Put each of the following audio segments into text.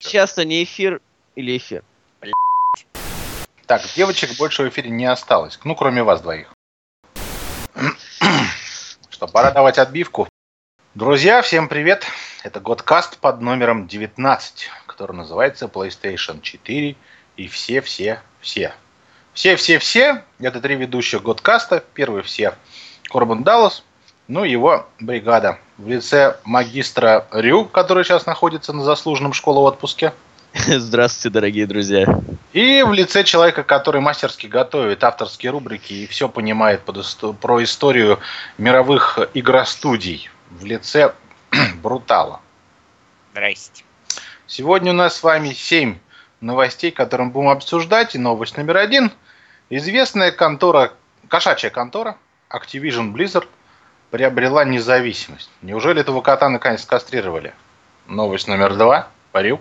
Сейчас-то не эфир или эфир? Так, девочек больше в эфире не осталось. Ну, кроме вас двоих. Что, пора давать отбивку. Друзья, всем привет. Это Годкаст под номером 19, который называется PlayStation 4 и все-все-все. Все-все-все – это три ведущих Годкаста. Первый все – Корбан Даллас, ну, его бригада в лице магистра Рю, который сейчас находится на заслуженном школе отпуске. Здравствуйте, дорогие друзья. И в лице человека, который мастерски готовит авторские рубрики и все понимает под, про историю мировых игростудий в лице Брутала. Здрасте. Сегодня у нас с вами семь новостей, которые мы будем обсуждать. И новость номер один. Известная контора, кошачья контора Activision Blizzard приобрела независимость. Неужели этого кота наконец кастрировали? Новость номер два. Парил.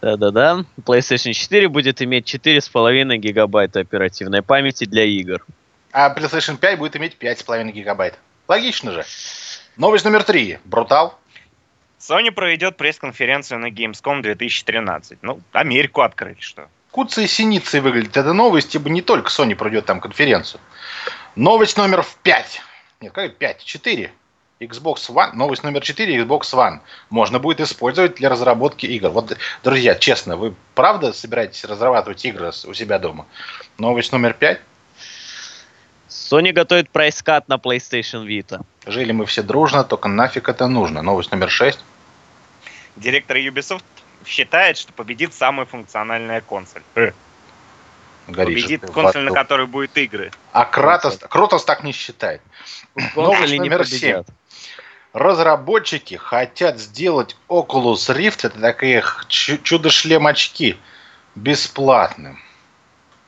Да-да-да. PlayStation 4 будет иметь 4,5 гигабайта оперативной памяти для игр. А PlayStation 5 будет иметь 5,5 гигабайт. Логично же. Новость номер три. Брутал. Sony проведет пресс-конференцию на Gamescom 2013. Ну, Америку открыли, что. Куца и синицей выглядит эта новость, ибо не только Sony пройдет там конференцию. Новость номер пять. Нет, как 5, 4. Xbox One, новость номер 4, Xbox One. Можно будет использовать для разработки игр. Вот, друзья, честно, вы правда собираетесь разрабатывать игры у себя дома? Новость номер 5. Sony готовит прайс-кат на PlayStation Vita. Жили мы все дружно, только нафиг это нужно. Новость номер 6. Директор Ubisoft считает, что победит самая функциональная консоль. Горишь, Победит консоль, на которой будет игры. А Кратос, Кротос так не считает. Новость номер 7. Разработчики хотят сделать Oculus Rift, это такие чудо-шлем очки, бесплатным.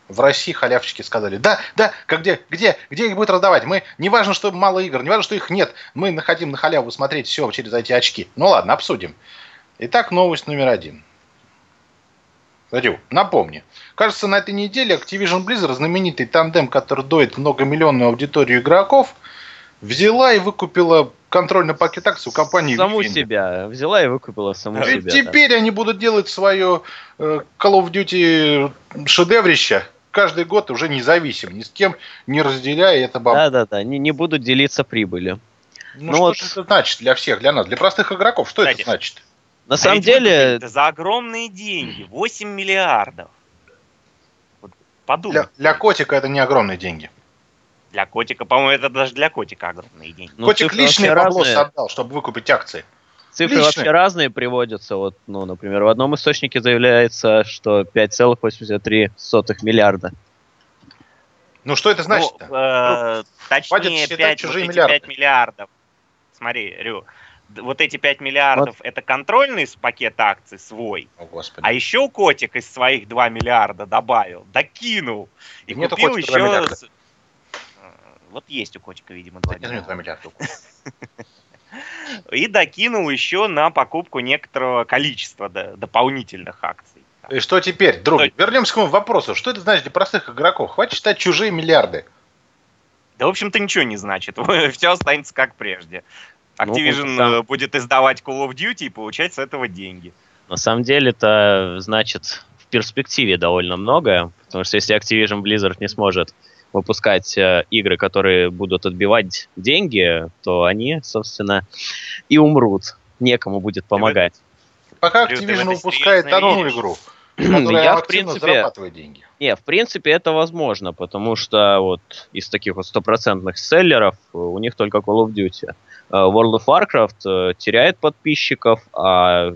В России халявщики сказали, да, да, где, где, где их будет раздавать? Мы, не важно, что мало игр, не важно, что их нет, мы хотим на халяву смотреть все через эти очки. Ну ладно, обсудим. Итак, новость номер один. Рю, напомни. Кажется, на этой неделе Activision Blizzard, знаменитый тандем, который доит многомиллионную аудиторию игроков, взяла и выкупила контрольный пакет акций у компании Саму Weekend. себя. Взяла и выкупила саму Ведь себя. теперь да. они будут делать свое э, Call of Duty шедеврище каждый год уже независим, ни с кем не разделяя это бабу. Да-да-да, не, не будут делиться прибылью. Ну, ну что вот... это значит для всех, для нас, для простых игроков? Что Кстати, это значит? На а самом деле... За огромные деньги, 8 миллиардов. Вот подумай. Для, для котика это не огромные деньги. Для котика, по-моему, это даже для котика огромные деньги. Ну, Котик лишние баблос отдал, чтобы выкупить акции. Цифры Личные. вообще разные приводятся. Вот, ну, например, в одном источнике заявляется, что 5,83 миллиарда. Ну, что это значит? Ну, э, точнее, 5, вот миллиарды. 5 миллиардов. Смотри, Рю, вот эти 5 миллиардов вот. это контрольный пакет акций свой. О, Господи. А еще котик из своих 2 миллиарда добавил, докинул. И Нет купил еще... Вот есть у котика, видимо, 2 миллиарда. 2 миллиарда. И докинул еще на покупку некоторого количества дополнительных акций. И что теперь, друг? Что... Вернемся к моему вопросу. Что это значит для простых игроков? Хватит считать чужие миллиарды. Да, в общем-то, ничего не значит. Все останется как прежде. Activision ну, сам... будет издавать Call of Duty и получать с этого деньги. На самом деле это значит в перспективе довольно многое, потому что если Activision Blizzard не сможет выпускать э, игры, которые будут отбивать деньги, то они, собственно, и умрут. Некому будет помогать. Пока Activision выпускает одну игру, которая Я, в принципе, зарабатывает деньги. Не, в принципе, это возможно, потому что вот из таких вот стопроцентных селлеров у них только Call of Duty. Э, World of Warcraft э, теряет подписчиков, а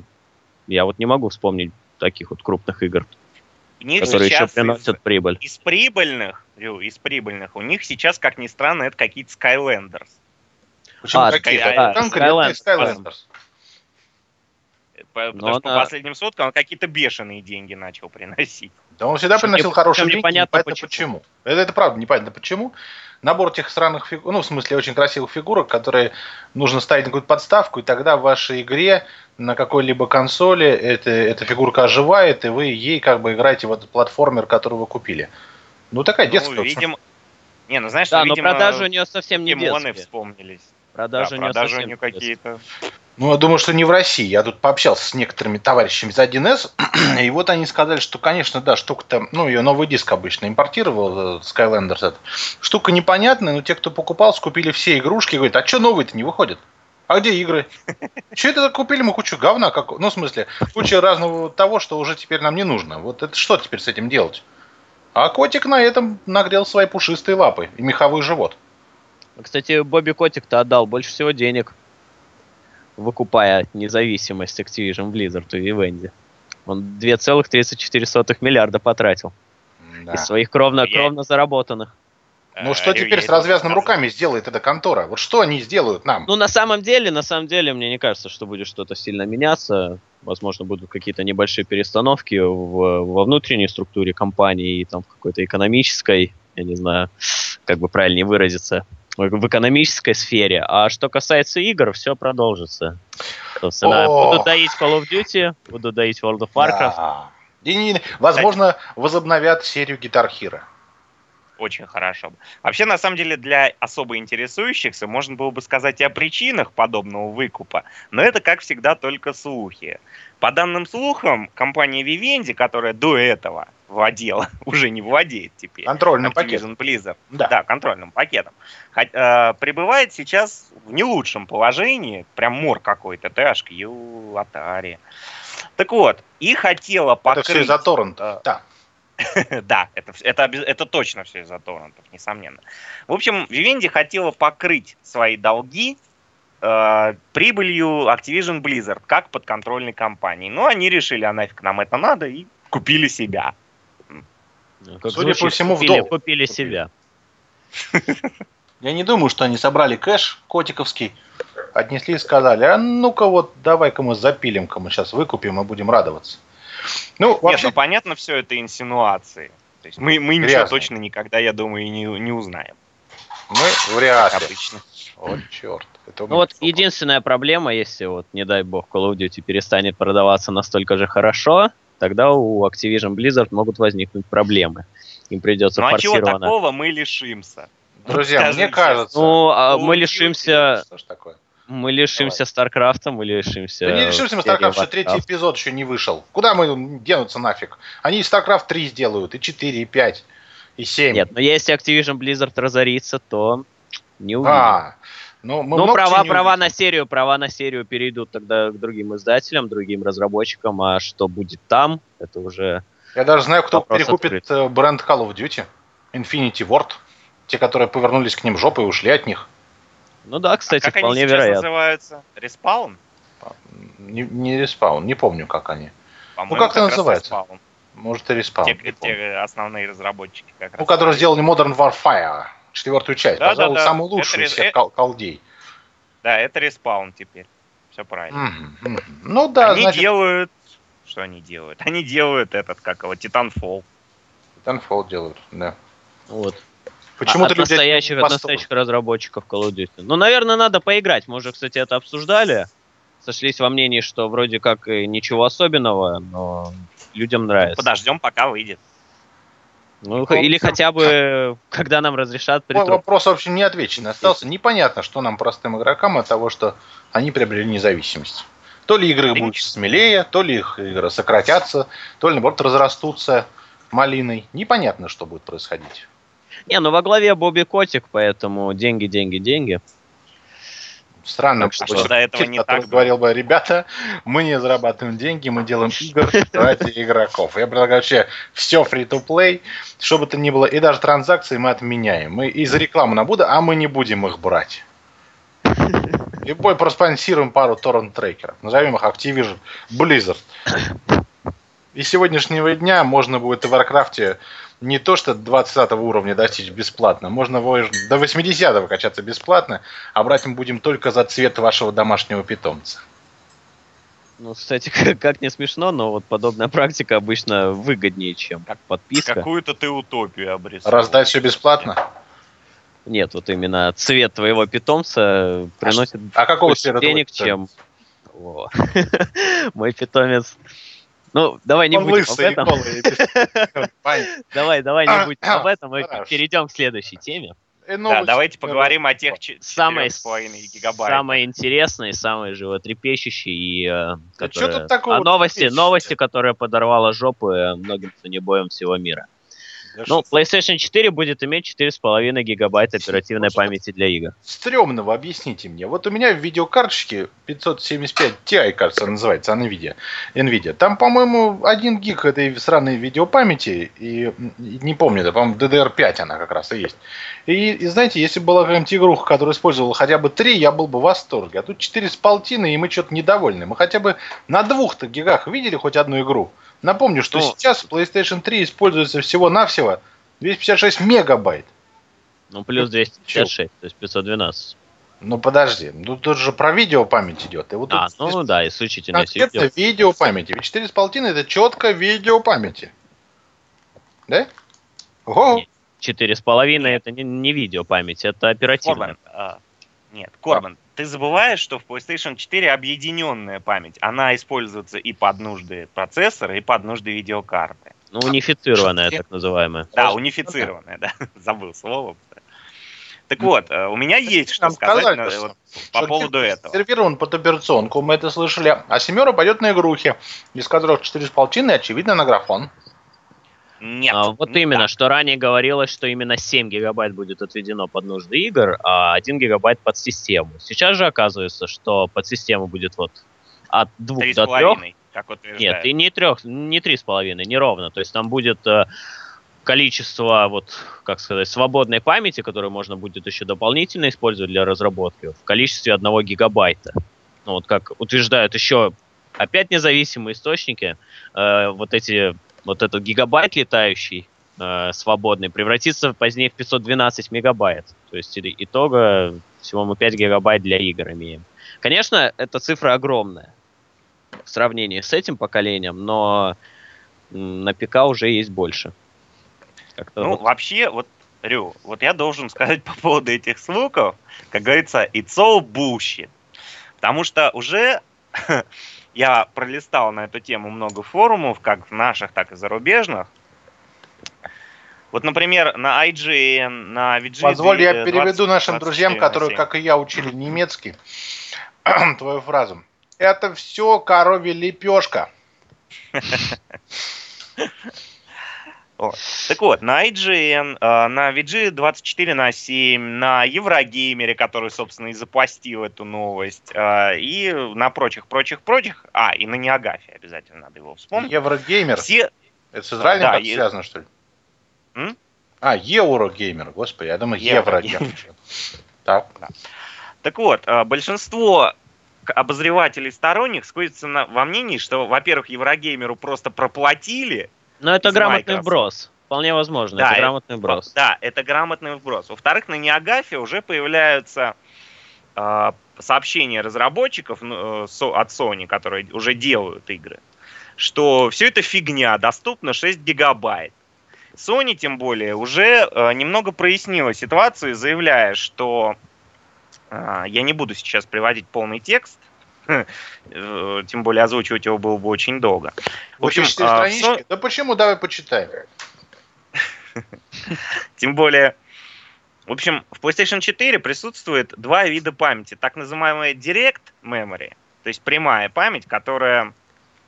я вот не могу вспомнить таких вот крупных игр, которые еще приносят из, прибыль. Из прибыльных, из прибыльных, у них сейчас, как ни странно, это какие-то Skylanders. Почему а, какие? А, Skylanders. Skylanders. Потому Но что она... по последним сводкам он какие-то бешеные деньги начал приносить. Да он всегда приносил хорошие деньги, непонятно почему. почему. Это, это правда непонятно почему набор тех странных фигур, ну, в смысле, очень красивых фигурок, которые нужно ставить на какую-то подставку, и тогда в вашей игре на какой-либо консоли это, эта фигурка оживает, и вы ей как бы играете в этот платформер, который вы купили. Ну, такая детская. Ну, видимо... Не, ну знаешь, да, ну, но видимо, продажи у нее совсем не детские. вспомнились. Продажи, да, у, продажи у нее какие-то... Ну, я думаю, что не в России. Я тут пообщался с некоторыми товарищами из 1С, и вот они сказали, что, конечно, да, штука-то, ну, ее новый диск обычно импортировал, э, Skylanders, это. штука непонятная, но те, кто покупал, скупили все игрушки, говорят, а что новые-то не выходят? А где игры? Че это купили мы кучу говна? Как... Ну, в смысле, куча разного того, что уже теперь нам не нужно. Вот это что теперь с этим делать? А котик на этом нагрел свои пушистые лапы и меховой живот. Кстати, Бобби Котик-то отдал больше всего денег выкупая независимость Activision Blizzard и Vivendi. Он 2,34 миллиарда потратил. Да. Из своих кровно, кровно заработанных. Ну что э, теперь с развязанными руками сделает эта контора? Вот что они сделают нам? Ну на самом деле, на самом деле, мне не кажется, что будет что-то сильно меняться. Возможно, будут какие-то небольшие перестановки в, во внутренней структуре компании и там в какой-то экономической, я не знаю, как бы правильнее выразиться, в экономической сфере. А что касается игр, все продолжится. Собственно, О! буду доить Call of Duty, буду доить World of Warcraft. Да. И, возможно, возобновят серию Guitar Hero. Очень хорошо. Вообще, на самом деле, для особо интересующихся можно было бы сказать и о причинах подобного выкупа, но это, как всегда, только слухи. По данным слухам, компания Vivendi, которая до этого владела, уже не владеет теперь. Контрольным пакетом. Blizzard. Да. да, контрольным пакетом. Хоть, пребывает сейчас в не лучшем положении, прям мор какой-то, THQ, Atari. Так вот, и хотела покрыть... Это все из-за торрент, э, да. да, это, это, это точно все из-за торрентов, несомненно. В общем, Vivendi хотела покрыть свои долги э, прибылью Activision Blizzard, как подконтрольной компании. Но они решили, а нафиг нам это надо, и купили себя. Как Судя по всему, купили, в долг. Купили себя. Я не думаю, что они собрали кэш котиковский, отнесли и сказали, а ну-ка вот давай-ка мы запилим-ка мы сейчас выкупим и будем радоваться. Ну, вообще... Нет, ну понятно, все это инсинуации. То есть мы, мы ничего точно никогда, я думаю, не, не узнаем. Мы вряд ли. обычно. О, черт. Это ну вот плохо. единственная проблема, если вот, не дай бог, Call of Duty перестанет продаваться настолько же хорошо, тогда у Activision Blizzard могут возникнуть проблемы. Им придется ну, форсированно... а чего такого мы лишимся? Друзья, Скажи мне кажется... Ну, а мы лишимся... Что ж такое? Мы лишимся StarCraft а, мы лишимся... Да не лишимся StarCraft а, что третий эпизод еще не вышел. Куда мы денутся нафиг? Они StarCraft 3 сделают, и 4, и 5, и 7. Нет, но если Activision Blizzard разорится, то не увидим. А, ну, мы ну права, права на серию, права на серию перейдут тогда к другим издателям, другим разработчикам, а что будет там, это уже... Я даже знаю, кто перекупит открыт. Э, бренд Call of Duty, Infinity Ward, те, которые повернулись к ним жопой и ушли от них. Ну да, кстати, а как вполне они вероятно. называются? Respawn? Не, не Respawn, не помню, как они. Ну как это называется? Respawn. Может и Respawn. Те, те основные разработчики как раз. Ну, которые сделали Modern Warfare, четвертую часть. Да, Пожалуй, да, да. самую лучшую это, из всех кол- колдей. Да, это Respawn теперь. Все правильно. Mm-hmm. Ну да, Они значит... делают... Что они делают? Они делают этот, как его, Titanfall. Titanfall делают, да. Вот. Почему-то от настоящих, от настоящих разработчиков Call of Duty. Ну, наверное, надо поиграть. Мы уже, кстати, это обсуждали. Сошлись во мнении, что вроде как ничего особенного, но людям нравится. Подождем, пока выйдет. Ну, ну или хотя бы, когда нам разрешат притруп. Вопрос вообще не отвечен остался. Непонятно, что нам, простым игрокам, от того, что они приобрели независимость. То ли игры будут смелее, то ли их игры сократятся, то ли, наоборот, разрастутся малиной. Непонятно, что будет происходить. Не, ну во главе Бобби Котик, поэтому деньги, деньги, деньги. Странно, что, что до этого не так говорил бы, ребята, мы не зарабатываем деньги, мы делаем игр ради игроков. Я предлагаю вообще все free-to-play, что бы то ни было, и даже транзакции мы отменяем. Мы из рекламы на Буда, а мы не будем их брать. Любой проспонсируем пару торрент-трекеров. Назовем их Activision Blizzard. И сегодняшнего дня можно будет в Warcraft е не то, что 20 уровня достичь бесплатно, можно до 80 качаться бесплатно, а брать мы будем только за цвет вашего домашнего питомца. Ну, кстати, как, как не смешно, но вот подобная практика обычно выгоднее, чем как подписка. Какую-то ты утопию обрисовал. Раздать все бесплатно? Нет, вот именно цвет твоего питомца приносит а, а какого цвета денег, чем... Мой питомец ну, давай не Он будем лысый, об этом. Давай, давай не будем об этом. Мы перейдем к следующей теме. Да, давайте поговорим о тех 4,5 гигабайт. Самое интересное, самое животрепещущее и э, которое... а новости, новости, которые подорвала жопы многим сонебоем всего мира. Ну, PlayStation 4 будет иметь 4,5 гигабайта оперативной памяти для игр. Стремного, объясните мне. Вот у меня в видеокарточке 575 Ti, кажется, называется, NVIDIA. NVIDIA. Там, по-моему, 1 гиг этой сраной видеопамяти, и не помню, да, по-моему, DDR5 она как раз и есть. И, и знаете, если была какая-нибудь игруха, которая использовала хотя бы 3, я был бы в восторге. А тут 4 с полтиной, и мы что-то недовольны. Мы хотя бы на двух-то гигах видели хоть одну игру. Напомню, что ну, сейчас PlayStation 3 используется всего-навсего 256 мегабайт. Ну, плюс 256, то есть 512. Ну, подожди, ну тут же про видео память идет. И вот а, тут, ну да, исключительно Это видео памяти. Ведь 4,5 это четко видео памяти. Да? Ого! Четыре с половиной это не, не видео память, это оперативная. А, нет, Корбан, ты забываешь, что в PlayStation 4 объединенная память. Она используется и под нужды процессора, и под нужды видеокарты. Ну, унифицированная, так называемая. Да, унифицированная, да. Забыл слово. Так вот, э, у меня есть что сказать на, вот, по поводу этого. Сервирован под операционку, мы это слышали. А семера пойдет на игрухи, из которых 4,5 очевидно на графон. Нет. А, вот именно, так. что ранее говорилось, что именно 7 гигабайт будет отведено под нужды игр, а 1 гигабайт под систему. Сейчас же оказывается, что под систему будет вот от 2 3 до 3. Как Нет, и не 3, не 3,5, не ровно. То есть там будет э, количество, вот, как сказать, свободной памяти, которую можно будет еще дополнительно использовать для разработки, в количестве 1 гигабайта. Ну, вот как утверждают еще опять независимые источники, э, вот эти вот этот гигабайт летающий, э, свободный, превратится позднее в 512 мегабайт. То есть итога всего мы 5 гигабайт для игр имеем. Конечно, эта цифра огромная в сравнении с этим поколением, но на ПК уже есть больше. ну, вот... вообще, вот, Рю, вот я должен сказать по поводу этих звуков, как говорится, it's all bullshit. Потому что уже Я пролистал на эту тему много форумов, как наших, так и зарубежных. Вот, например, на IGN, на VG... Позволь, я переведу нашим друзьям, которые, как и я, учили немецкий, твою фразу. Это все коровья лепешка. Вот. Так вот, на IGN, э, на VG24 на 7, на Еврогеймере, который, собственно, и запостил эту новость, э, и на прочих-прочих-прочих, а, и на Неагафе обязательно надо его вспомнить. Еврогеймер? Все... Это с Израилем да, как е... связано, что ли? М? А, Еврогеймер, господи, я думаю, Еврогеймер. Так. Да. Так вот, э, большинство обозревателей сторонних сходится на, во мнении, что, во-первых, Еврогеймеру просто проплатили но это грамотный вброс. Вполне возможно, да, это грамотный вброс. Да, это грамотный вброс. Во-вторых, на Неагафе уже появляются э, сообщения разработчиков ну, э, от Sony, которые уже делают игры, что все это фигня, доступно 6 гигабайт. Sony, тем более, уже э, немного прояснила ситуацию, заявляя, что я не буду сейчас приводить полный текст, Э, тем более озвучивать его было бы очень долго. В общем, а? Да почему? Давай почитаем. Тем более, в общем, в PlayStation 4 присутствует два вида памяти. Так называемая Direct Memory, то есть прямая память, которая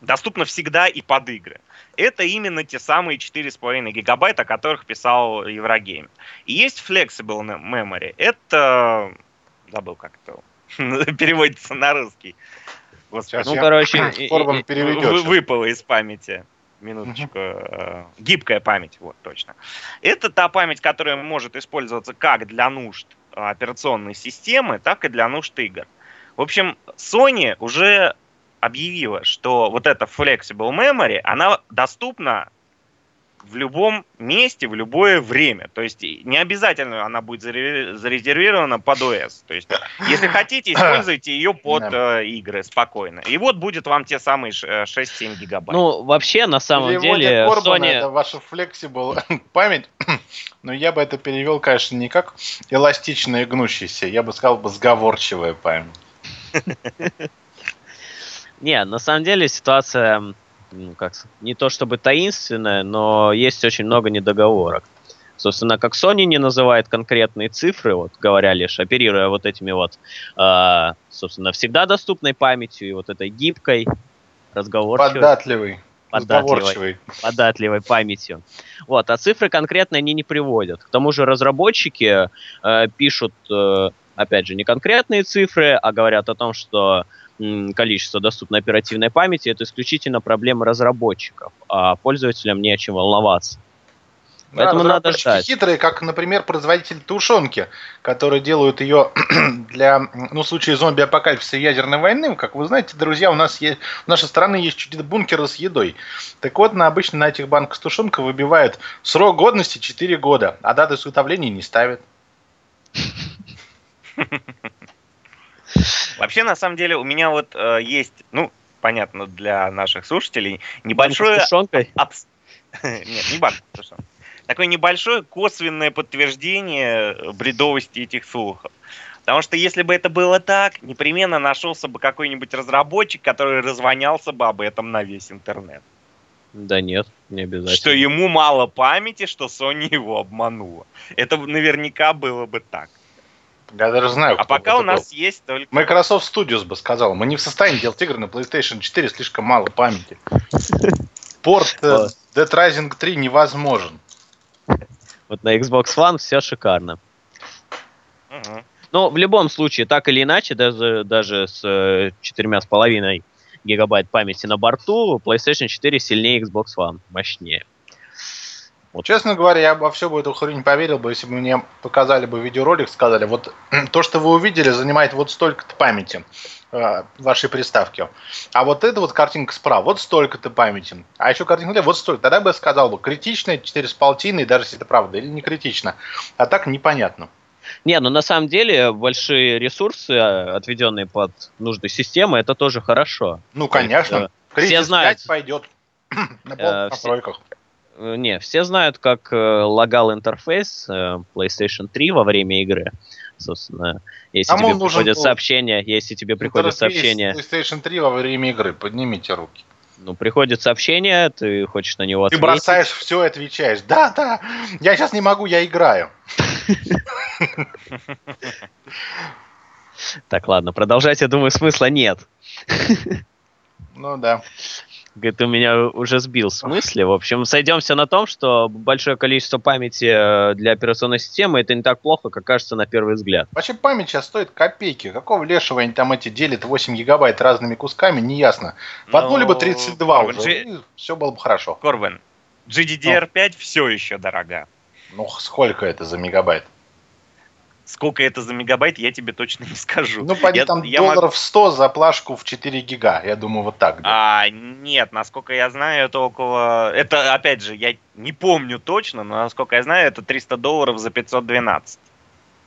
доступна всегда и под игры. Это именно те самые 4,5 гигабайта, о которых писал Еврогейм. И есть Flexible Memory. Это... Забыл как это переводится на русский. Господи. Ну, короче, выпало из памяти. Минуточку. Э, гибкая память, вот, точно. Это та память, которая может использоваться как для нужд операционной системы, так и для нужд игр. В общем, Sony уже объявила, что вот эта Flexible Memory, она доступна в любом месте, в любое время. То есть не обязательно она будет зарезервирована под ОС. То есть если хотите, используйте ее под э, игры спокойно. И вот будет вам те самые 6-7 э, гигабайт. Ну, вообще, на самом Переводе деле, Корбана, Sony... Это ваша flexible память. Но я бы это перевел, конечно, не как эластичная и гнущаяся. Я бы сказал бы сговорчивая память. Не, на самом деле ситуация ну, как, не то чтобы таинственная, но есть очень много недоговорок. Собственно, как Sony не называет конкретные цифры, вот говоря лишь, оперируя вот этими вот, э, собственно, всегда доступной памятью и вот этой гибкой, разговорчивой. Податливый. Податливой, податливой памятью. Вот, а цифры конкретно они не приводят. К тому же разработчики э, пишут, э, опять же, не конкретные цифры, а говорят о том, что количество доступной оперативной памяти это исключительно проблема разработчиков, а пользователям не о чем волноваться. Поэтому да, надо ждать. хитрые, как, например, производитель тушенки, которые делают ее для, ну, в случае зомби-апокалипсиса и ядерной войны. Как вы знаете, друзья, у нас есть, в нашей страны есть чуть бункеры с едой. Так вот, на, обычно на этих банках с тушенкой выбивают срок годности 4 года, а даты изготовления не ставят. Вообще, на самом деле, у меня вот э, есть, ну, понятно, для наших слушателей, небольшое... Абс... Нет, не банк с такое небольшое косвенное подтверждение бредовости этих слухов. Потому что если бы это было так, непременно нашелся бы какой-нибудь разработчик, который развонялся бы об этом на весь интернет. Да нет, не обязательно. Что ему мало памяти, что Sony его обманула. Это наверняка было бы так. Я даже знаю. А пока у нас был. есть только... Microsoft Studios бы сказал, мы не в состоянии делать игры на PlayStation 4, слишком мало памяти. Порт э, Dead Rising 3 невозможен. Вот на Xbox One все шикарно. Угу. Но в любом случае, так или иначе, даже, даже с э, четырьмя с половиной гигабайт памяти на борту, PlayStation 4 сильнее Xbox One, мощнее. Вот. Честно говоря, я во все бы эту хрень поверил бы, если бы мне показали бы видеоролик, сказали, вот то, что вы увидели, занимает вот столько-то памяти э, вашей приставки. А вот эта вот картинка справа, вот столько-то памяти. А еще картинка слева, вот столько. Тогда бы я сказал бы, критично 4,5, даже если это правда, или не критично. А так непонятно. Не, ну на самом деле большие ресурсы, э, отведенные под нужды системы, это тоже хорошо. Ну, конечно. Есть, э, все знают. пойдет на полных настройках. Э, не, все знают, как э, лагал интерфейс э, PlayStation 3 во время игры. Собственно, если Кому тебе приходят сообщения, если тебе приходят сообщения... PlayStation 3 во время игры, поднимите руки. Ну, приходит сообщение, ты хочешь на него ответить. Ты бросаешь все и отвечаешь. Да, да, я сейчас не могу, я играю. Так, ладно, продолжать, я думаю, смысла нет. Ну да. Говорит, ты меня уже сбил с мысли. В общем, сойдемся на том, что большое количество памяти э, для операционной системы это не так плохо, как кажется на первый взгляд. Вообще память сейчас стоит копейки. Какого лешего они там эти делят 8 гигабайт разными кусками, не ясно. В одну ну, либо 32 Корвин, уже, G... все было бы хорошо. Корвин, GDDR5 ну. все еще дорога. Ну, сколько это за мегабайт? Сколько это за мегабайт, я тебе точно не скажу. Ну, поди там я долларов могу... 100 за плашку в 4 гига. Я думаю, вот так. Да. А, нет, насколько я знаю, это около... Это, опять же, я не помню точно, но насколько я знаю, это 300 долларов за 512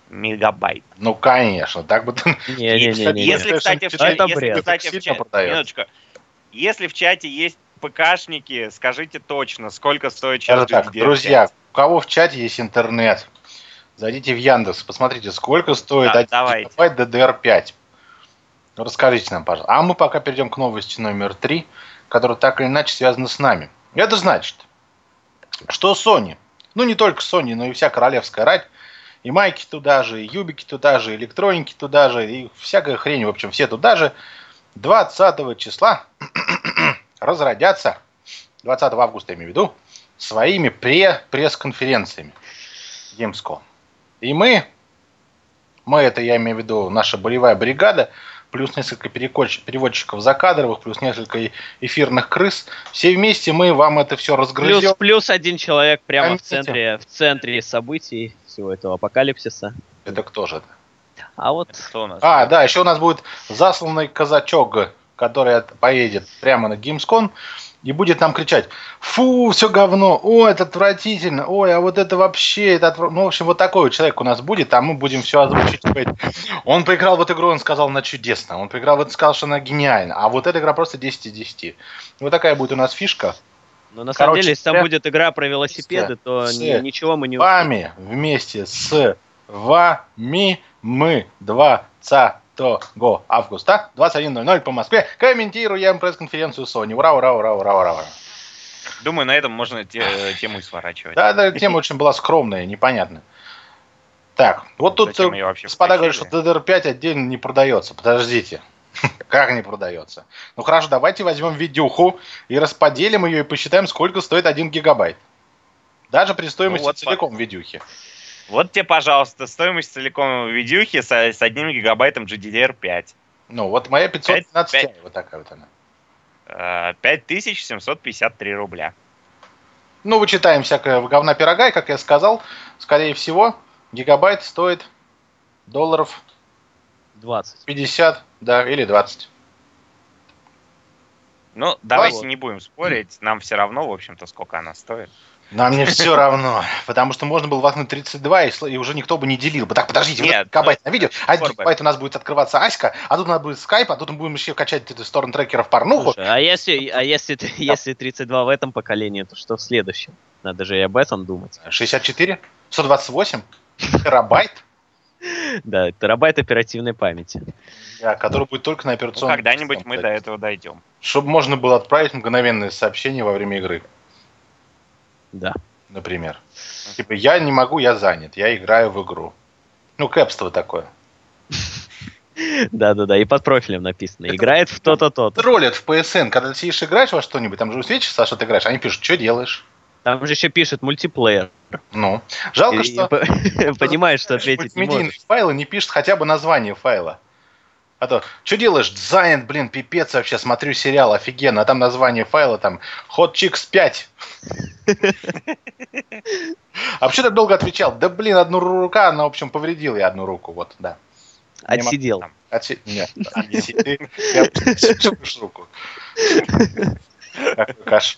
мегабайт. Ну, конечно, так бы... Не, не, не, не, если, кстати, в, это если, кстати, в чате, минуточку, если в чате есть ПКшники, скажите точно, сколько стоит сейчас так, друзья, у кого в чате есть интернет, Зайдите в Яндекс, посмотрите, сколько стоит да, 1 гигабайт DDR5. Расскажите нам, пожалуйста. А мы пока перейдем к новости номер 3, которая так или иначе связана с нами. Это значит, что Sony, ну не только Sony, но и вся королевская рать, и майки туда же, и юбики туда же, и электроники туда же, и всякая хрень, в общем, все туда же, 20 числа разродятся, 20 августа я имею в виду, своими пресс-конференциями Gamescom. И мы, мы это я имею в виду, наша болевая бригада, плюс несколько переводчиков закадровых, плюс несколько эфирных крыс. Все вместе мы вам это все разгрызем. Плюс, плюс один человек прямо в центре, в центре событий всего этого апокалипсиса. Это кто же? А вот... кто у нас? А, да, еще у нас будет засланный казачок, который поедет прямо на Гимскон и будет нам кричать, фу, все говно, о, это отвратительно, ой, а вот это вообще, это отв... ну, в общем, вот такой вот человек у нас будет, а мы будем все озвучить. Он поиграл в эту игру, он сказал, она чудесно, он поиграл в эту, сказал, что она гениальна, а вот эта игра просто 10 из 10. Вот такая будет у нас фишка. Но на Короче, самом деле, если там будет игра про велосипеды, то с ничего мы не увидим. вами вместе с вами мы 20 го августа 21.00 по Москве комментируем пресс-конференцию Sony. Ура, ура, ура, ура, ура, ура. Думаю, на этом можно те, тему и сворачивать. Да, да, тема очень была скромная, непонятная. Так, вот тут господа говорят, что DDR5 отдельно не продается. Подождите. Как не продается? Ну хорошо, давайте возьмем видюху и расподелим ее и посчитаем, сколько стоит 1 гигабайт. Даже при стоимости ну, вот целиком видюхи. Вот тебе, пожалуйста, стоимость целиком видюхи с, с 1 гигабайтом GDDR5. Ну, вот моя 512 5, 5, вот такая вот она. 5753 э, рубля. Ну, вычитаем всякое говна пирога, и, как я сказал, скорее всего, гигабайт стоит долларов 20. 50, да, или 20. Ну, давайте не будем спорить, нам все равно, в общем-то, сколько она стоит. Нам не все равно, потому что можно было воткнуть 32, и, и уже никто бы не делил бы. Так, подождите, Нет, вот гигабайт ну, на видео, а гигабайт у нас будет открываться Аська, а тут у нас будет скайп, а тут мы будем еще качать эту сторону трекеров порнуху. Слушай, а если, а если, если 32 в этом поколении, то что в следующем? Надо же и об этом думать. 64? 128? Терабайт? Да, терабайт оперативной памяти. Да, который будет только на операционном. Ну, когда-нибудь мы до этого дойдем. Чтобы можно было отправить мгновенное сообщение во время игры. Да. Например. Типа, я не могу, я занят, я играю в игру. Ну, кэпство такое. Да-да-да, и под профилем написано. Играет в то-то, то-то. Троллят в PSN, когда ты сидишь играешь во что-нибудь, там же высвечивается, что ты играешь, они пишут, что делаешь. Там же еще пишет мультиплеер. Ну, жалко, что... Понимаешь, что ответить не можешь. файлы не пишет хотя бы название файла. А то, что делаешь? Занят, блин, пипец вообще, смотрю сериал, офигенно. А там название файла там Hot Chicks 5. А вообще так долго отвечал? Да, блин, одну рука, она, в общем, повредила я одну руку, вот, да. Отсидел. Нет, руку.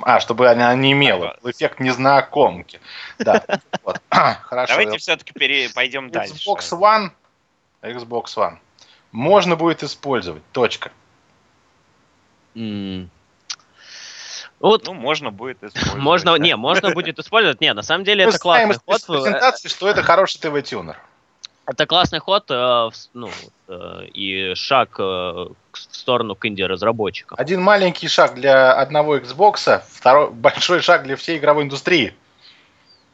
А, чтобы она не имела. Эффект незнакомки. Да. Хорошо. Давайте все-таки пойдем дальше. Xbox One. Xbox One можно будет использовать. Точка. Mm. Вот, ну, можно будет использовать. Можно, да. не, можно будет использовать. Не, на самом деле это классный ход. презентации, что это хороший ТВ-тюнер. Это классный ход, э, ну, э, и шаг э, в сторону к инди-разработчикам. Один маленький шаг для одного Xbox, второй большой шаг для всей игровой индустрии.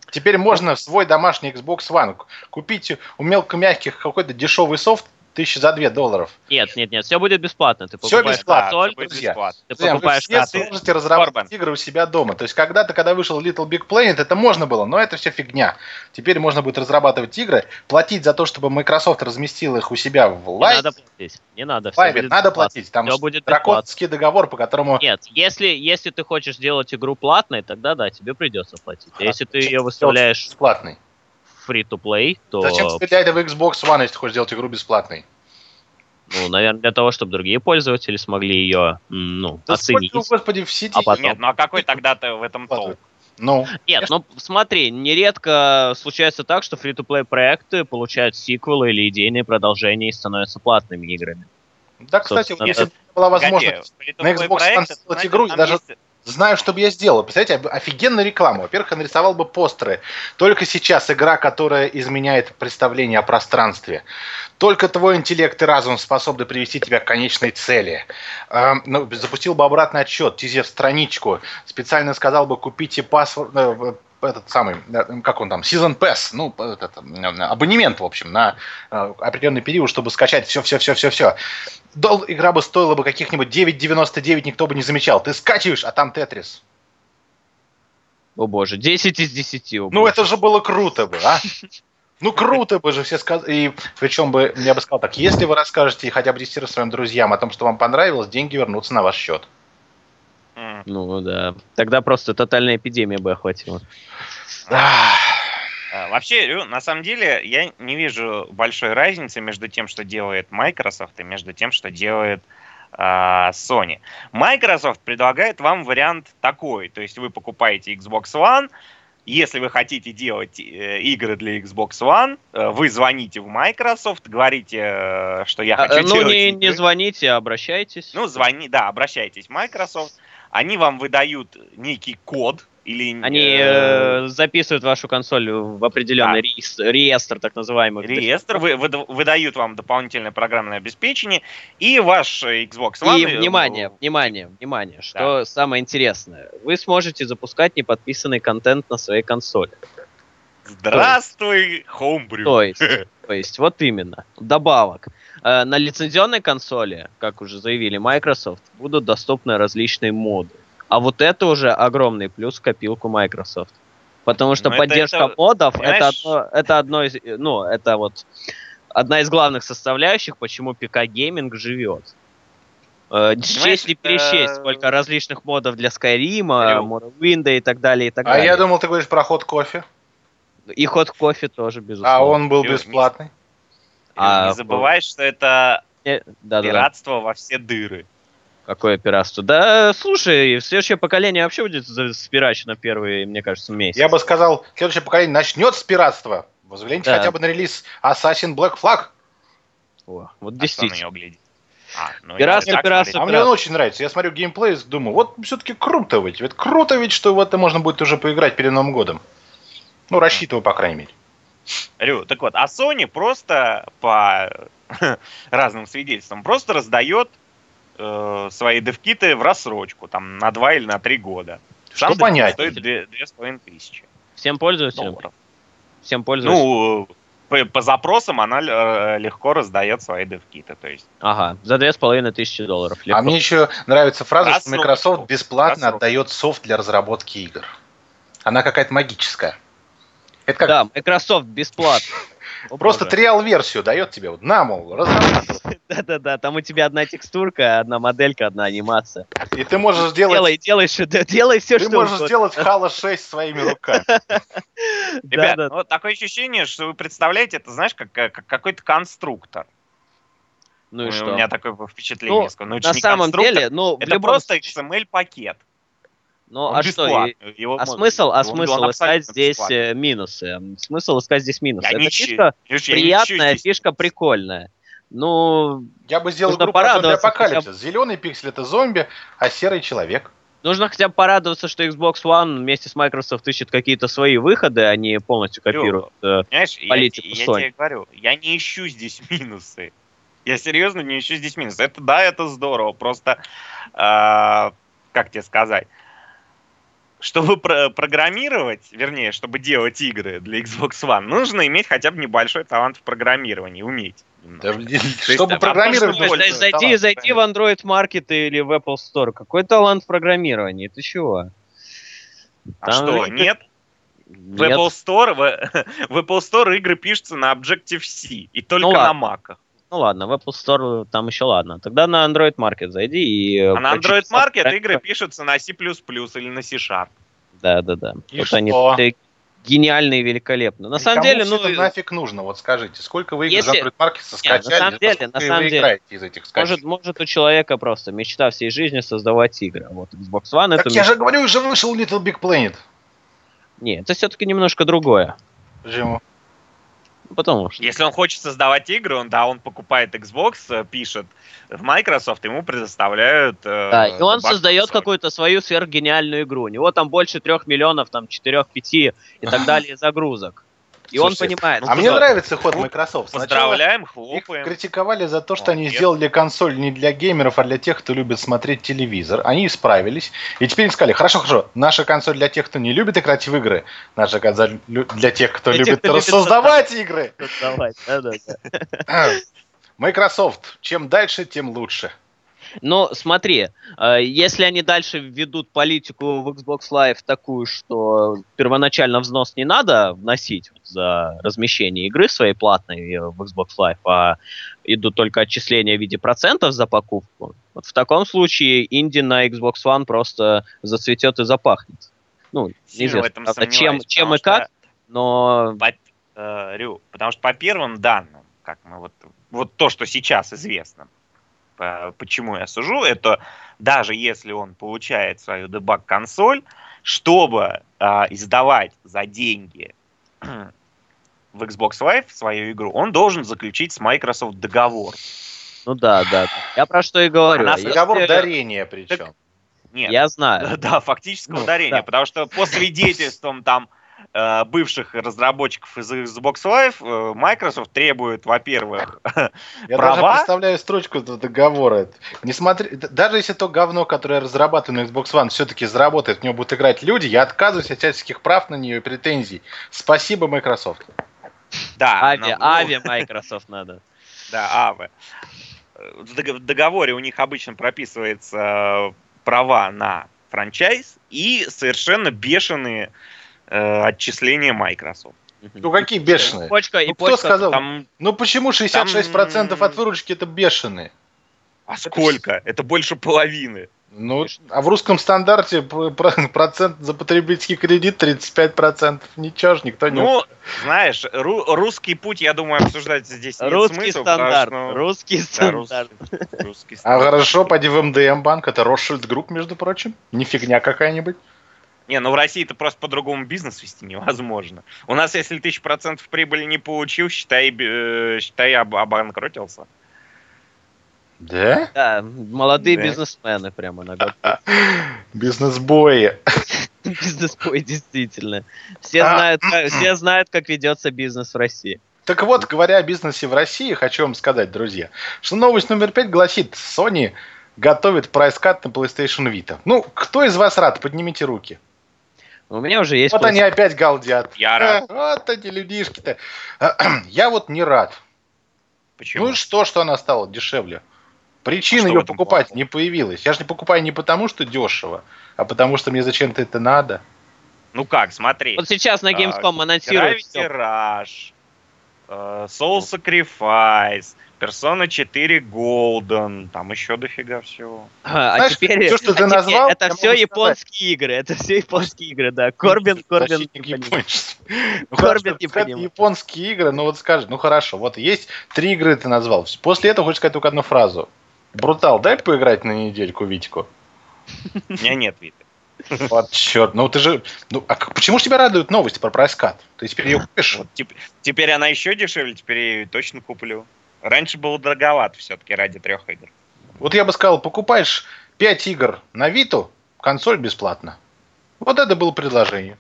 Теперь можно свой домашний Xbox One купить у мелкомягких какой-то дешевый софт, тысячи за две долларов. Нет, нет, нет, все будет бесплатно. Ты все бесплатно, консоль, все друзья. Бесплатно. Ты друзья, покупаешь вы все сможете разработать Корбан. игры у себя дома. То есть когда-то, когда вышел Little Big Planet, это можно было, но это все фигня. Теперь можно будет разрабатывать игры, платить за то, чтобы Microsoft разместил их у себя в Live. Не надо платить. Не надо. Все Live, надо платить. Там все будет драконский договор, по которому... Нет, если, если ты хочешь сделать игру платной, тогда да, тебе придется платить. А если ты ее выставляешь... Бесплатный free-to-play, то... Зачем тебе для этого Xbox One, если ты хочешь сделать игру бесплатной? Ну, наверное, для того, чтобы другие пользователи смогли ее, ну, да оценить. Сколько, господи, в сети... А потом... Нет, ну а какой тогда-то в этом толк? Ну, Нет, ну смотри, нередко случается так, что фри-то-плей проекты получают сиквелы или идейные продолжения и становятся платными играми. Да, кстати, Собственно, если это... была возможность на Xbox сделать игру, и даже есть знаю, что бы я сделал. Представляете, офигенная реклама. Во-первых, я нарисовал бы постеры. Только сейчас игра, которая изменяет представление о пространстве. Только твой интеллект и разум способны привести тебя к конечной цели. Э, ну, запустил бы обратный отсчет, тизер страничку, специально сказал бы, купите паспорт, э, этот самый, э, как он там, Season Pass, ну, этот, абонемент, в общем, на э, определенный период, чтобы скачать все-все-все-все-все. Игра бы стоила бы каких-нибудь 9,99, никто бы не замечал. Ты скачиваешь, а там Тетрис. О боже, 10 из 10. О, ну, это же было круто бы, а? Ну, круто бы же все сказали. И причем бы, я бы сказал так, если вы расскажете хотя бы 10 своим друзьям о том, что вам понравилось, деньги вернутся на ваш счет. Ну да. Тогда просто тотальная эпидемия бы охватила. А, вообще, на самом деле, я не вижу большой разницы между тем, что делает Microsoft, и между тем, что делает а, Sony. Microsoft предлагает вам вариант такой, то есть вы покупаете Xbox One, если вы хотите делать э, игры для Xbox One, э, вы звоните в Microsoft, говорите, э, что я а, хочу а, делать Ну, не, игры. не звоните, а обращайтесь. Ну, звони, да, обращайтесь в Microsoft. Они вам выдают некий код, Или, Они э, записывают вашу консоль в определенный да. реестр, реестр, так называемый. Реестр, вы, вы, выдают вам дополнительное программное обеспечение, и ваш Xbox One... И, внимание, внимание, внимание, что да. самое интересное. Вы сможете запускать неподписанный контент на своей консоли. Здравствуй, Homebrew! То есть, то есть, вот именно. Добавок. Э, на лицензионной консоли, как уже заявили Microsoft, будут доступны различные моды. А вот это уже огромный плюс в копилку Microsoft. Потому что Но поддержка это, модов это одно, это одно из, ну, это вот одна из главных составляющих, почему ПК гейминг живет. Э, честь не пересчесть, сколько различных модов для Skyrim, Morrowind и так далее, и так далее. А я думал, ты говоришь про ход кофе. И ход кофе тоже, безусловно. А он был бесплатный? А, не забывай, что это да, пиратство да, да. во все дыры. Какое пиратство? Да, слушай, следующее поколение вообще будет с пирачно первый, мне кажется, месяц. Я бы сказал, следующее поколение начнет с пиратства. Взгляните да. хотя бы на релиз Assassin Black Flag. О, вот а действительно. А, ну пиратство, пиратство, А мне он очень нравится. Я смотрю геймплей и думаю, вот все-таки круто ведь. Ведь круто ведь, что в это можно будет уже поиграть перед Новым годом. Ну, рассчитываю, по крайней мере. Рю, так вот, а Sony просто по разным свидетельствам просто раздает э, свои девкиты в рассрочку, там, на 2 или на 3 года. Что понять? Стоит 2,5 тысячи. Всем пользователям? Долларов. Всем пользователям? Ну, по, по запросам она э, легко раздает свои девкиты, то есть. Ага, за две с половиной тысячи долларов. Легко. А мне еще нравится фраза, Рассрочку. что Microsoft бесплатно Рассрочку. отдает софт для разработки игр. Она какая-то магическая. Это как... Да, Microsoft бесплатно. Просто триал-версию дает тебе. Вот, на, мол, Да-да-да, там у тебя одна текстурка, одна моделька, одна анимация. И ты можешь сделать... Делай, делай, что, делай все, ты что Ты можешь сделать Halo 6 своими руками. Ребят, ну, такое ощущение, что вы представляете, это, знаешь, как, как какой-то конструктор. Ну и что? У меня такое впечатление. Ну, ну на самом деле, ну, это просто XML-пакет. Ну, он а что? Его а смысл, а смысл искать здесь. Э, минусы? Смысл искать здесь минусы? Я Это фишка приятная, фишка прикольная. Ну, я бы сделал группу зомби апокалипсис. Хотя... Зеленый пиксель это зомби, а серый человек. Нужно хотя бы порадоваться, что Xbox One вместе с Microsoft ищет какие-то свои выходы, а не полностью копируют э, политику я, Sony. Я тебе говорю, я не ищу здесь минусы. Я серьезно не ищу здесь минусы. Это да, это здорово. Просто, э, как тебе сказать, чтобы про программировать, вернее, чтобы делать игры для Xbox One, нужно иметь хотя бы небольшой талант в программировании, уметь. Да, чтобы программировать, можно зайти, зайти в Android Market или в Apple Store. Какой талант в программировании? Ты чего? А что, нет? В Apple Store, в, в Apple Store игры пишутся на Objective-C и только ну, на Mac. Ну ладно, в Apple Store там еще ладно. Тогда на Android Market зайди и... А на Android Market игры пишутся на C++ или на C-Sharp. Да, да, да. И вот что? они гениальные и великолепны. На и самом деле, ну... это нафиг нужно? Вот скажите, сколько вы игр Если... Android Market скачали? Нет, на самом деле, на самом деле, из этих может, может у человека просто мечта всей жизни создавать игры. А вот Xbox One так это... я мечта... же говорю, уже вышел Little Big Planet. Нет, это все-таки немножко другое. Почему? Потому что... Если он хочет создавать игры, он, да, он покупает Xbox, э, пишет в Microsoft, ему предоставляют... Э, да, и он создает какую-то свою сверхгениальную игру. У него там больше трех миллионов, там, четырех-пяти и так далее загрузок. И Слушайте, он понимает. А мне нравится ход Microsoft. Поздравляем, хлопаем. Их критиковали за то, что они сделали консоль не для геймеров, а для тех, кто любит смотреть телевизор. Они исправились. И теперь сказали, хорошо, хорошо, наша консоль для тех, кто не любит играть в игры, наша консоль для тех, кто для любит тех, кто создавать любит игры. Создавать, да, да, да. Microsoft, чем дальше, тем лучше. Но смотри, э, если они дальше введут политику в Xbox Live такую, что первоначально взнос не надо вносить за размещение игры своей платной в Xbox Live, а идут только отчисления в виде процентов за покупку, вот в таком случае инди на Xbox One просто зацветет и запахнет. Ну, неизвестно, правда, чем, чем и как, но... По, э, Рю, потому что по первым данным, как мы вот, вот то, что сейчас известно, почему я сужу, это даже если он получает свою дебаг-консоль, чтобы э, издавать за деньги в Xbox Live свою игру, он должен заключить с Microsoft договор. Ну да, да. Я про что и говорю. А договор если... дарения причем. Нет. Я знаю. Да, фактическое ну, ударение, да. потому что по свидетельствам там Э, бывших разработчиков из Xbox Live э, Microsoft требует, во-первых, Я права. даже представляю строчку договора. Не смотри, даже если то говно, которое разрабатываю на Xbox One, все-таки заработает, в него будут играть люди, я отказываюсь от всяческих прав на нее и претензий. Спасибо, Microsoft. Да. Ави, ну, Ави Microsoft надо. Да, Ави. В договоре у них обычно прописывается права на franchise и совершенно бешеные э, отчисления Microsoft. Ну какие бешеные? Почка, ну, кто сказал? Там, ну почему 66% там... от выручки это бешеные? А это сколько? Это больше половины. Ну, а в русском стандарте процент за потребительский кредит 35%. Ничего ж никто не... Ну, знаешь, ру- русский путь, я думаю, обсуждать здесь нет русский смысла. Стандарт, потому, что, русский да, стандарт. Русский, стандарт. А хорошо, поди в МДМ банк, это Rothschild Group, между прочим. Не фигня какая-нибудь. Не, ну в России это просто по-другому бизнес вести невозможно. У нас, если тысяч процентов прибыли не получил, считай, э, считай об, обанкротился. Да? Да, молодые да. бизнесмены прямо на Бизнес-бои. Бизнес-бой, действительно. Все а. знают, как, все знают, как ведется бизнес в России. Так вот, говоря о бизнесе в России, хочу вам сказать, друзья, что новость номер пять гласит, Sony готовит прайс-кат на PlayStation Vita. Ну, кто из вас рад? Поднимите руки. У меня уже есть... Вот они опять галдят. Я рад. Вот эти людишки-то. Я вот не рад. Почему? Ну и что, что она стала дешевле? Причина а ее покупать плохо? не появилась. Я же не покупаю не потому, что дешево, а потому, что мне зачем-то это надо. Ну как, смотри. Вот сейчас на Gamescom а, анонсируют... Gravity Rush, Soul Sacrifice, Persona 4 Golden, там еще дофига всего. А, а Знаешь, теперь все, что ты а назвал, это все японские сказать. игры, это все японские игры, да. Корбин, Корбин ну, Корбин не понимает. Японские игры, ну вот скажи, ну хорошо, вот есть три игры ты назвал. После этого хочешь сказать только одну фразу. Брутал, дай поиграть на недельку Витьку. У меня нет Виты. Вот черт, ну ты же... Ну, а почему же тебя радуют новости про прайскат? Ты теперь ее купишь? Вот, теперь она еще дешевле, теперь я ее точно куплю. Раньше было дороговато все-таки ради трех игр. Вот я бы сказал, покупаешь 5 игр на Виту, консоль бесплатно. Вот это было предложение.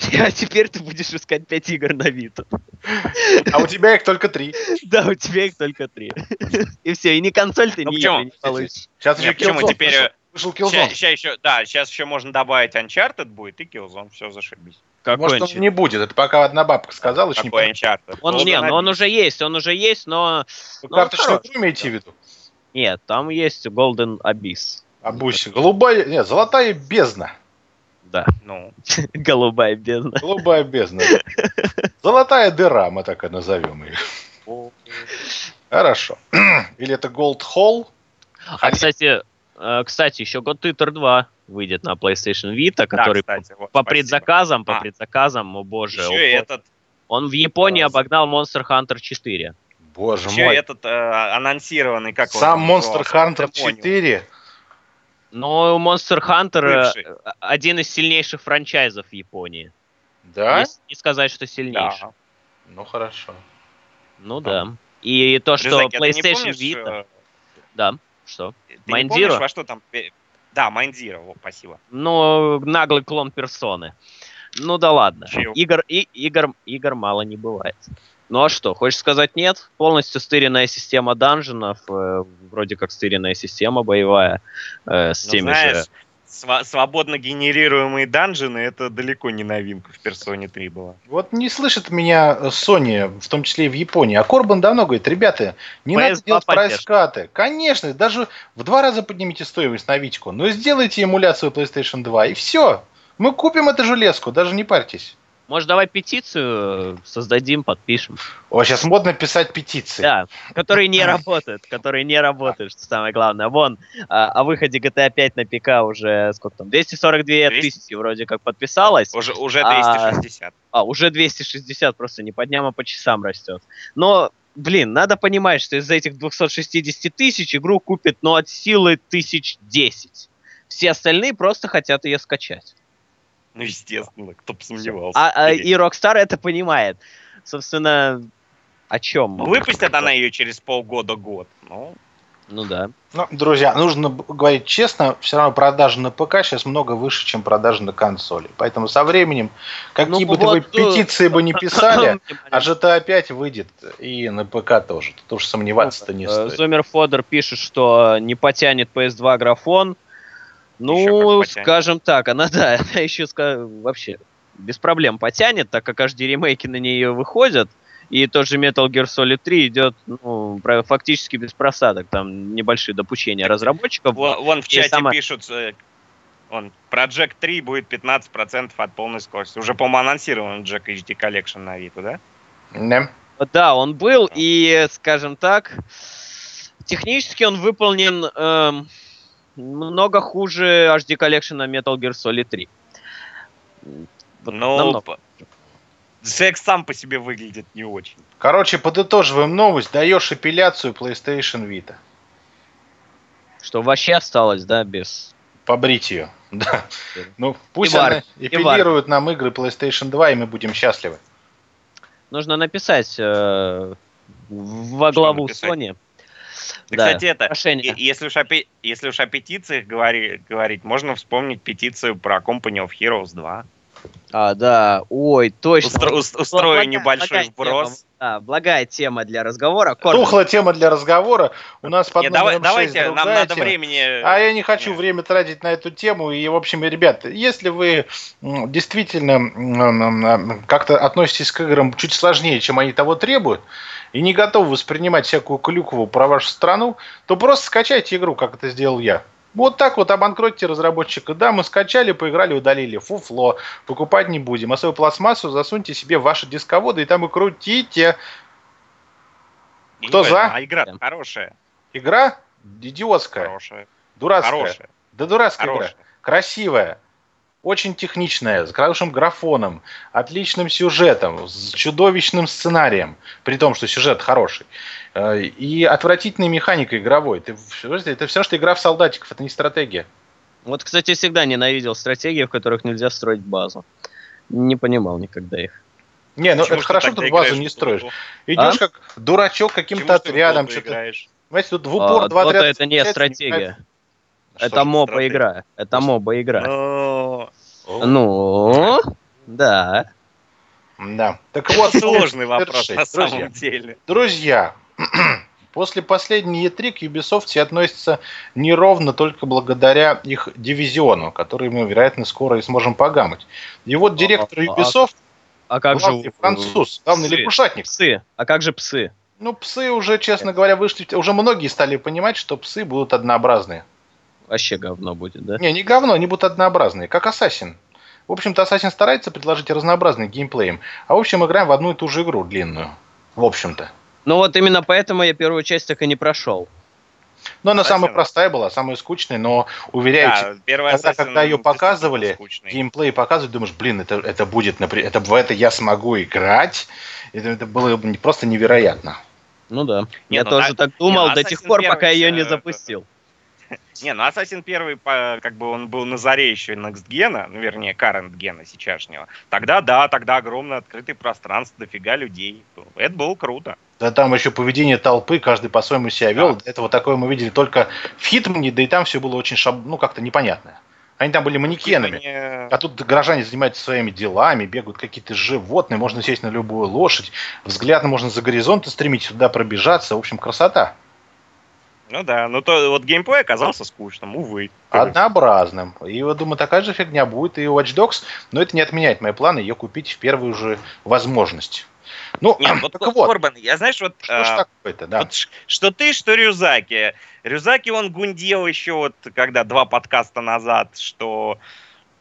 А теперь ты будешь искать 5 игр на Виту. А у тебя их только 3. Да, у тебя их только 3. И все, и ни консоль ты, ну, ни игры не получишь. Сейчас еще почему теперь... Вышел Killzone. Сейчас, сейчас еще, да, сейчас еще можно добавить Uncharted будет и Killzone, все зашибись. Какой Может, он не будет, это пока одна бабка сказала. Какой Uncharted? Он, не, но он уже есть, он уже есть, но... Вы но карточную игру имеете в виду? Нет, там есть Golden Abyss. Абуси. Голубая, нет, золотая бездна. Да. Ну. Голубая бездна. Голубая бездна. Золотая дыра, мы так и назовем ее. Хорошо. Или это Gold Hall? А, кстати, э, кстати, еще God Eater 2 выйдет на PlayStation Vita, который да, кстати, вот, по спасибо. предзаказам, по а. предзаказам, о боже. Еще он, этот... он в Японии Раз. обогнал Monster Hunter 4. Боже Еще мой. этот э, анонсированный, как Сам Monster Hunter 4? Ну, Monster Hunter Бывший. один из сильнейших франчайзов в Японии. Да? Не, не сказать, что сильнейший. Да. Ну, хорошо. Ну а. да. И то, что Рюзаки, PlayStation помнишь, Vita... Э... Да, что? Ты Mind не Zero? во что там да, Майндзира, спасибо. Ну, наглый клон персоны. Ну да ладно. Игр, и, игр, игр мало не бывает. Ну а что, хочешь сказать нет? Полностью стыренная система данженов, э, вроде как стыренная система боевая, э, с ну, теми знаешь, же св- свободно генерируемые данжины это далеко не новинка в персоне 3 была. Вот не слышит меня Sony, в том числе и в Японии. А Корбан давно говорит, ребята, не PS надо делать прайскаты. Конечно, даже в два раза поднимите стоимость на Витьку, но сделайте эмуляцию PlayStation 2 и все. Мы купим эту железку, даже не парьтесь. Может, давай петицию создадим, подпишем. О, сейчас модно писать петиции. Да, которые не работают, которые не работают, что самое главное. Вон, а, о выходе GTA 5 на ПК уже, сколько там, 242 200? тысячи вроде как подписалось. Уже, уже 260. А, а, уже 260, просто не по дням, а по часам растет. Но блин, надо понимать, что из этих 260 тысяч игру купит, ну, от силы тысяч 10. Все остальные просто хотят ее скачать. Ну, естественно, кто бы сомневался. А, а, и Rockstar это понимает. Собственно, о чем? Ну, выпустят она ее через полгода-год. Ну, Ну да. Ну, друзья, нужно говорить честно, все равно продажи на ПК сейчас много выше, чем продажи на консоли. Поэтому со временем, какие ну, бы вот, вы петиции бы не писали, а GTA 5 выйдет и на ПК тоже. Тут уж сомневаться-то не стоит. Зумер Фодер пишет, что не потянет PS2 графон. Ну, скажем так, она, да, она еще вообще без проблем потянет, так как HD ремейки на нее выходят. И тот же Metal Gear Solid 3 идет ну, фактически без просадок. Там небольшие допущения разработчиков. Вон, вон в чате сама... пишут, э, он, Project 3 будет 15% от полной скорости. Уже, по-моему, анонсирован Jack HD Collection на Vita, да? Да. Да, он был, и, скажем так, технически он выполнен эм, много хуже HD Collection Metal Gear Solid 3. Ну, намного. Секс сам по себе выглядит не очень. Короче, подытоживаем новость. Даешь эпиляцию PlayStation Vita. Что вообще осталось, да, без... Побрить ее, да. Ну, пусть она эпилирует нам игры PlayStation 2, и мы будем счастливы. Нужно написать э, во главу Sony. Да, Кстати, это, прошение. если уж, о, если уж о петициях говори, говорить, можно вспомнить петицию про Company of Heroes 2. А, да, ой, точно. Устро, устрою благая, небольшой благая вброс. Тема, да, благая тема для разговора. Корпус. Тухлая тема для разговора. У нас под Нет, давай, давайте, нам надо тема. времени... А я не хочу Нет. время тратить на эту тему. И, в общем, ребят, если вы действительно как-то относитесь к играм чуть сложнее, чем они того требуют, и не готовы воспринимать всякую клюкву про вашу страну, то просто скачайте игру, как это сделал я. Вот так вот обанкротите разработчика. Да, мы скачали, поиграли, удалили. Фуфло. Покупать не будем. А свою пластмассу засуньте себе в ваши дисководы и там и крутите. Кто за? А игра хорошая. Игра идиотская. Хорошая. Дурацкая. Хорошая. Да дурацкая хорошая. игра. Красивая очень техничная, с хорошим графоном, отличным сюжетом, с чудовищным сценарием, при том, что сюжет хороший, э, и отвратительной механикой игровой. Это, это все, что игра в солдатиков, это не стратегия. Вот, кстати, всегда ненавидел стратегии, в которых нельзя строить базу. Не понимал никогда их. Не, ну Почему это хорошо, что ты базу не строишь. Идешь а? как дурачок каким-то отрядом. Что-то... Знаете, тут в упор а, два отряда... Это не стратегия. Это моба игра. Это моба игра. Ну, да. Да. Так вот, сложный вопрос на самом деле. Друзья, после последней E3 к Ubisoft все относятся неровно только благодаря их дивизиону, который мы, вероятно, скоро и сможем погамать. И вот директор а, а, Ubisoft, а как же француз, главный псы, лягушатник. Псы. А как же псы? Ну, псы уже, честно говоря, вышли, уже многие стали понимать, что псы будут однообразные вообще говно будет, да? Не, не говно, они будут однообразные, как Ассасин. В общем-то, Ассасин старается предложить разнообразный геймплей. А в общем, играем в одну и ту же игру длинную. В общем-то. Ну вот именно поэтому я первую часть так и не прошел. Ну, она самая простая была, самая скучная, но уверяю да, тебя, когда, когда ее показывали, геймплей показывали, думаешь, блин, это, это будет, это, в это я смогу играть. Это, это было просто невероятно. Ну да. Не, я ну, тоже да, так думал не, ну, до тех пор, пока я ее не запустил. Не, ну Assassin 1, как бы он был на заре еще Next Gen, ну, вернее, Current Gen сейчасшнего. Тогда, да, тогда огромное открытое пространство, дофига людей. Это было круто. Да там еще поведение толпы, каждый по-своему себя вел. Да. Этого такое мы видели только в Хитмане, да и там все было очень, шаб... ну, как-то непонятное. Они там были манекенами. Хитмане... А тут горожане занимаются своими делами, бегают какие-то животные, можно сесть на любую лошадь, взгляд можно за горизонт стремить, туда пробежаться. В общем, красота. Ну да, но то вот геймплей оказался скучным, увы. Однообразным. И вот думаю, такая же фигня будет и у Watch Dogs, но это не отменяет мои планы ее купить в первую же возможность. Ну, Нет, вот, вот, Корбан, я знаешь, вот, что, а, такое-то, да. вот что ты, что Рюзаки. Рюзаки он гундел еще вот, когда два подкаста назад, что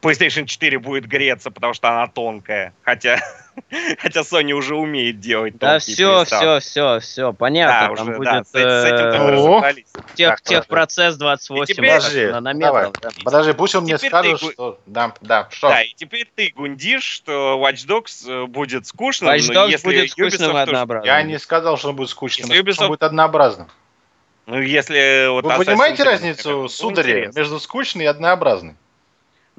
PlayStation 4 будет греться, потому что она тонкая. Хотя, хотя Sony уже умеет делать Да все, все, все, все, понятно. Да, там уже, будет, да, с, с этим э, тех, так, техпроцесс 28 теперь, подожди, нанометров. Да. Подожди, пусть он мне скажет, ты... что... Да, да, что? Да, и теперь ты гундишь, что Watch Dogs э, будет скучным, Watch Dogs если будет скучным и однообразным. Я не сказал, что он будет скучным, если Ubisoft... он будет однообразным. Ну, если... Вот Вы понимаете разницу, сударь, между скучной и однообразной?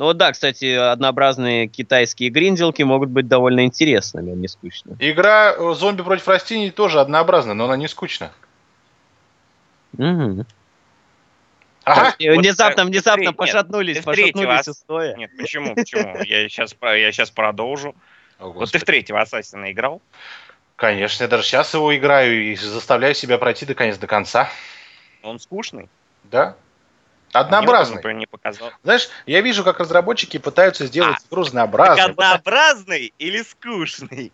Ну вот да, кстати, однообразные китайские гринделки могут быть довольно интересными, а не скучно. Игра э, «Зомби против растений» тоже однообразна, но она не скучна. Угу. Ага. Внезапно, внезапно пошатнулись, пошатнулись устоя. Нет, почему, почему? Я сейчас, я сейчас продолжу. вот ты в третьего Ассасина играл? Конечно, я даже сейчас его играю и заставляю себя пройти до конца до конца. Он скучный? Да. Однообразный. Мне не показал. Знаешь, я вижу, как разработчики пытаются сделать а, игру разнообразной. однообразный или скучный?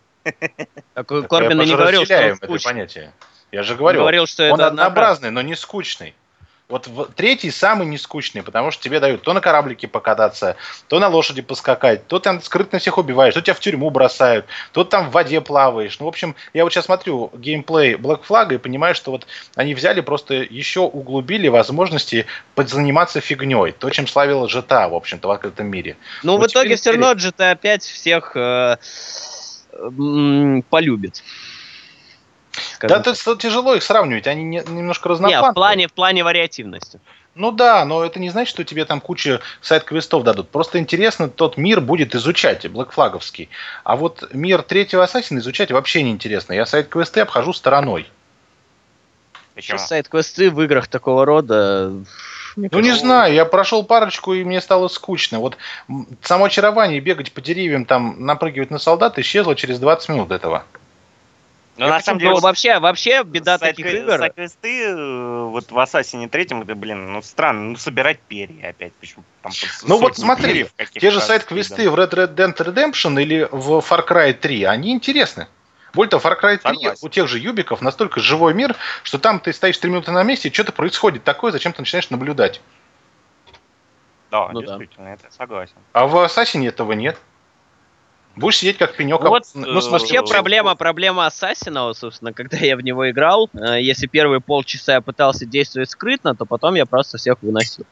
Так Корбин не говорил, что он это понятие. Я же говорю, он, говорил, что он это однообразный, но не скучный. Вот третий самый нескучный, потому что тебе дают то на кораблике покататься, то на лошади поскакать, то там скрытно всех убиваешь, то тебя в тюрьму бросают, то там в воде плаваешь. Ну, в общем, я вот сейчас смотрю геймплей Black Flag и понимаю, что вот они взяли просто еще углубили возможности подзаниматься фигней. То, чем славила GTA, в общем-то, в открытом мире. Ну, в итоге все равно GTA 5 всех э, полюбит. Да, это тяжело их сравнивать, они не, немножко разноплановые. Нет, в плане, в плане вариативности. Ну да, но это не значит, что тебе там куча сайт-квестов дадут. Просто интересно, тот мир будет изучать, блэкфлаговский. А вот мир третьего Ассасина изучать вообще не интересно. Я сайт-квесты обхожу стороной. Почему? Сайт-квесты в играх такого рода... Мне ну, кажется, не знаю, я прошел парочку, и мне стало скучно. Вот само очарование бегать по деревьям, там, напрыгивать на солдат исчезло через 20 минут этого. Но на самом деле, ну, вообще, вообще беда сайт, таких игр... Сайт-квесты э, вот в Ассасине третьем, это, блин, ну странно, ну собирать перья опять. Почему? Там ну вот смотри, те же сайт-квесты в Red Red Dead Redemption или в Far Cry 3, они интересны. Более того, Far Cry 3 Согласен. у тех же юбиков настолько живой мир, что там ты стоишь 3 минуты на месте, и что-то происходит такое, зачем ты начинаешь наблюдать. Да, ну, действительно, да. это согласен. А в Ассасине этого нет. Будешь сидеть как пенек. Вот, ну, э, вообще проблема, проблема Ассасина, собственно, когда я в него играл, э, если первые полчаса я пытался действовать скрытно, то потом я просто всех выносил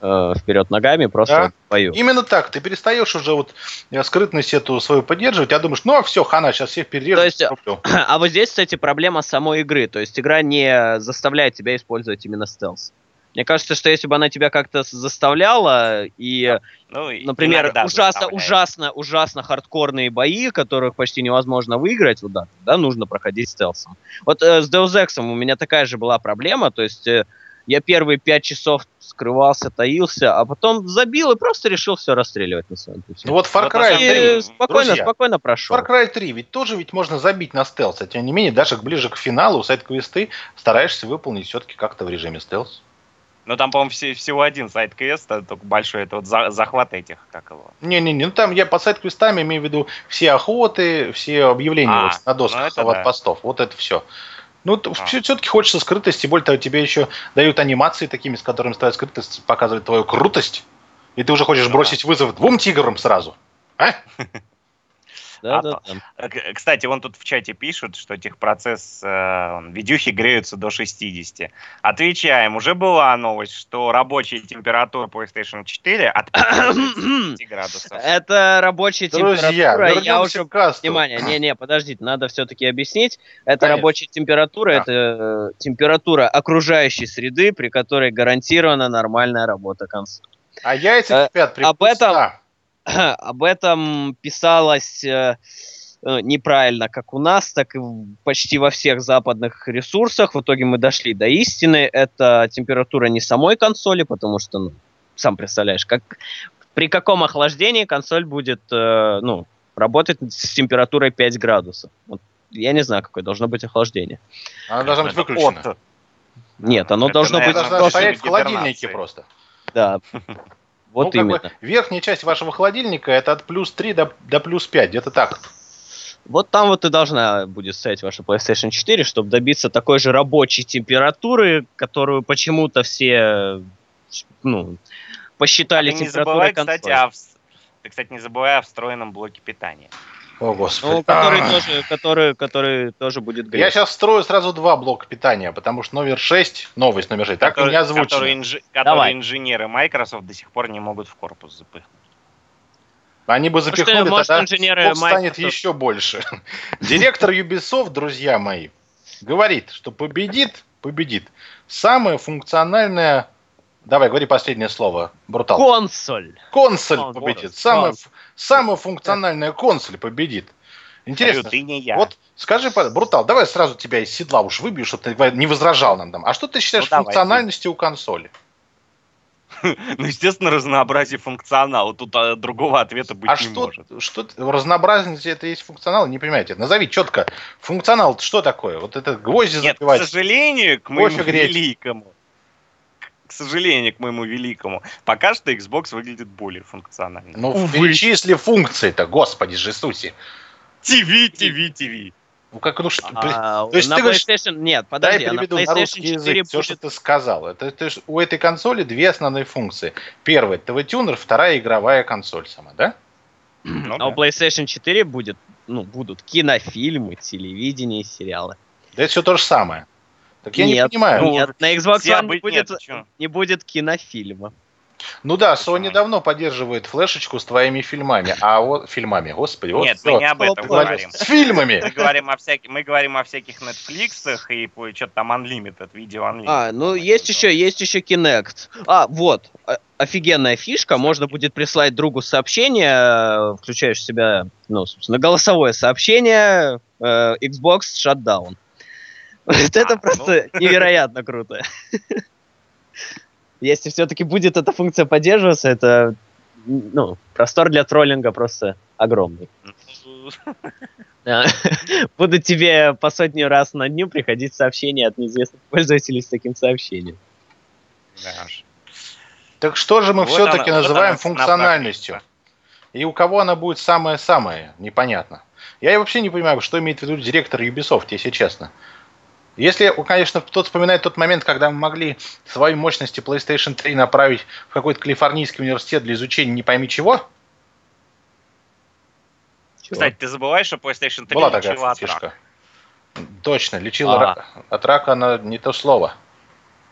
э, вперед ногами, просто да. пою. Именно так. Ты перестаешь уже вот скрытность эту свою поддерживать, а думаешь, ну а все, хана, сейчас всех перережу. То есть, а вот здесь, кстати, проблема самой игры. То есть игра не заставляет тебя использовать именно стелс. Мне кажется, что если бы она тебя как-то заставляла и, ну, например, ужасно, ужасно, ужасно хардкорные бои, которых почти невозможно выиграть, вот да, да, нужно проходить стелсом. Вот э, с Deus Ex у меня такая же была проблема, то есть э, я первые пять часов скрывался, таился, а потом забил и просто решил все расстреливать на своем пути. Ну вот Far Cry 3, спокойно, Друзья, спокойно прошел. Far Cry 3 ведь тоже ведь можно забить на стелс, а тем не менее даже ближе к финалу сайт-квесты стараешься выполнить все-таки как-то в режиме стелс. Ну там, по-моему, все, всего один сайт-квест, а только большой, это вот за, захват этих, как его. Не-не-не, ну там я по сайт-квестам имею в виду все охоты, все объявления а, вот, на досках ну, да. постов, вот это все. Ну, а. все-таки хочется скрытости, более того, тебе еще дают анимации такими, с которыми ставят скрытость, показывают твою крутость, и ты уже хочешь ну, бросить да. вызов двум тиграм сразу. А? Да, а, да, да. Кстати, вон тут в чате пишут, что техпроцесс э, видюхи греются до 60. Отвечаем, уже была новость, что рабочая температура PlayStation 4 от 50 градусов. Это рабочая Друзья, температура. Я уже... Внимание, не-не, подождите, надо все-таки объяснить. Это Конечно. рабочая температура, да. это э, температура окружающей среды, при которой гарантирована нормальная работа консоли. А яйца кипят при Об этом, об этом писалось э, э, неправильно как у нас, так и почти во всех западных ресурсах. В итоге мы дошли до истины. Это температура не самой консоли, потому что, ну, сам представляешь, как, при каком охлаждении консоль будет э, ну, работать с температурой 5 градусов. Вот, я не знаю, какое должно быть охлаждение. Оно должно быть выключено. Нет, оно это, должно быть... Должно стоять в холодильнике просто. Да. Вот ну, именно. Как бы верхняя часть вашего холодильника это от плюс 3 до, до плюс 5, где-то так. Вот там вот и должна будет стоять ваша PlayStation 4, чтобы добиться такой же рабочей температуры, которую почему-то все ну, посчитали а температурой консоли. Кстати, а в, ты, кстати, не забывай о встроенном блоке питания. О, Господи. Ну, который, тоже, который, который тоже будет греть. Я сейчас строю сразу два блока питания, потому что номер 6, новость номер 6, так и не озвучено. Который, инж... который инженеры Microsoft до сих пор не могут в корпус запихнуть. Они бы запихнули, может, тогда инженеры станет еще больше. Директор Ubisoft, друзья мои, говорит, что победит, победит самая функциональная Давай, говори последнее слово, Брутал. Консоль. Консоль Кон, победит. Самая, самая функциональная консоль победит. Интересно. Ты не я. Вот скажи, Брутал, давай сразу тебя из седла уж выбью, чтобы ты не возражал нам там. А что ты считаешь ну, функциональностью у консоли? Ну, естественно, разнообразие функционала. Тут а, другого ответа быть а не что, может. что разнообразие это есть функционал? Не понимаете. Назови четко. Функционал что такое? Вот это гвозди Нет, к сожалению, к моему великому, к сожалению, к моему великому, пока что Xbox выглядит более функционально. Ну, перечисли функции-то, господи же Иисусе. ТВ, ТВ, ТВ. Ну как ну что? А, То есть на ты PlayStation говоришь, нет, подожди, дай переведу на, PlayStation на русский язык 4 все, будет... что ты сказал. Это, это у этой консоли две основные функции. Первая ТВ-тюнер, вторая игровая консоль сама, да? Ну, а да. у PlayStation 4 будет, ну, будут кинофильмы, телевидение, сериалы. Да это все то же самое. Так я нет, не понимаю. Нет, на Xbox One не будет, не будет кинофильма. Ну да, Sony давно поддерживает флешечку с твоими фильмами. А вот фильмами, господи. Нет, вот, мы не об этом говорим. С фильмами. Мы говорим о всяких, мы говорим о всяких Netflix и что-то там Unlimited, видео Unlimited. А, ну есть еще, есть еще Kinect. А, вот, офигенная фишка, можно будет прислать другу сообщение, включаешь в себя, ну, собственно, голосовое сообщение, э, Xbox Shutdown. Вот это а, просто ну. невероятно круто. Если все-таки будет эта функция поддерживаться, это ну, простор для троллинга просто огромный. Буду тебе по сотни раз на дню приходить сообщения от неизвестных пользователей с таким сообщением. Так что же мы вот все-таки она, называем вот функциональностью? И у кого она будет самое-самое, непонятно. Я вообще не понимаю, что имеет в виду директор Ubisoft, если честно. Если, конечно, кто-то вспоминает тот момент, когда мы могли свои мощности PlayStation 3 направить в какой-то калифорнийский университет для изучения не пойми чего. Кстати, ты забываешь, что PlayStation 3 Была такая от рака. Точно, лечила а. от рака она не то слово.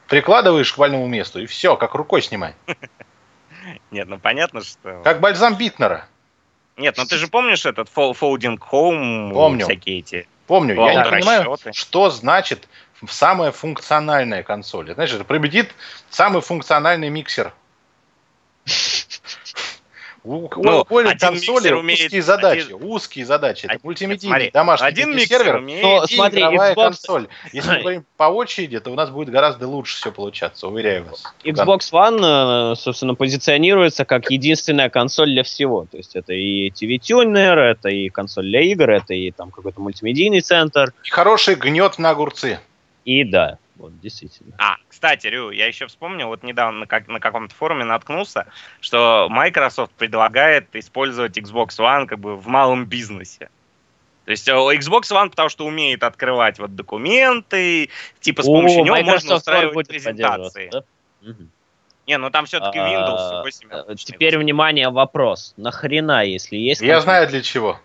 Прикладываешь к больному месту, и все, как рукой снимай. Нет, ну понятно, что... Как бальзам Битнера. Нет, ну ты же помнишь этот Folding Home? Помню. Всякие эти Помню, я не понимаю, что значит самая функциональная консоль. Знаешь, это победит самый функциональный миксер. У, ну, у консоли умеет, узкие задачи, один, узкие задачи. Это мультимедийный смотри, домашний один сервер умеет, но, и смотри, игровая Xbox... консоль. Если мы говорим по очереди, то у нас будет гораздо лучше все получаться, уверяю вас. Xbox One, э, собственно, позиционируется как единственная консоль для всего. То есть это и TV-тюнер, это и консоль для игр, это и там какой-то мультимедийный центр. И хороший гнет на огурцы. И да, вот, действительно. А, кстати, Рю, я еще вспомнил, вот недавно на, как, на каком-то форуме наткнулся, что Microsoft предлагает использовать Xbox One как бы в малом бизнесе. То есть э, Xbox One, потому что умеет открывать вот документы, типа с помощью О, него Microsoft можно устраивать презентации. Да? Угу. Не, ну там все-таки а, Windows 8. Э, теперь, внимание, вопрос. Нахрена, если есть... Я знаю для чего.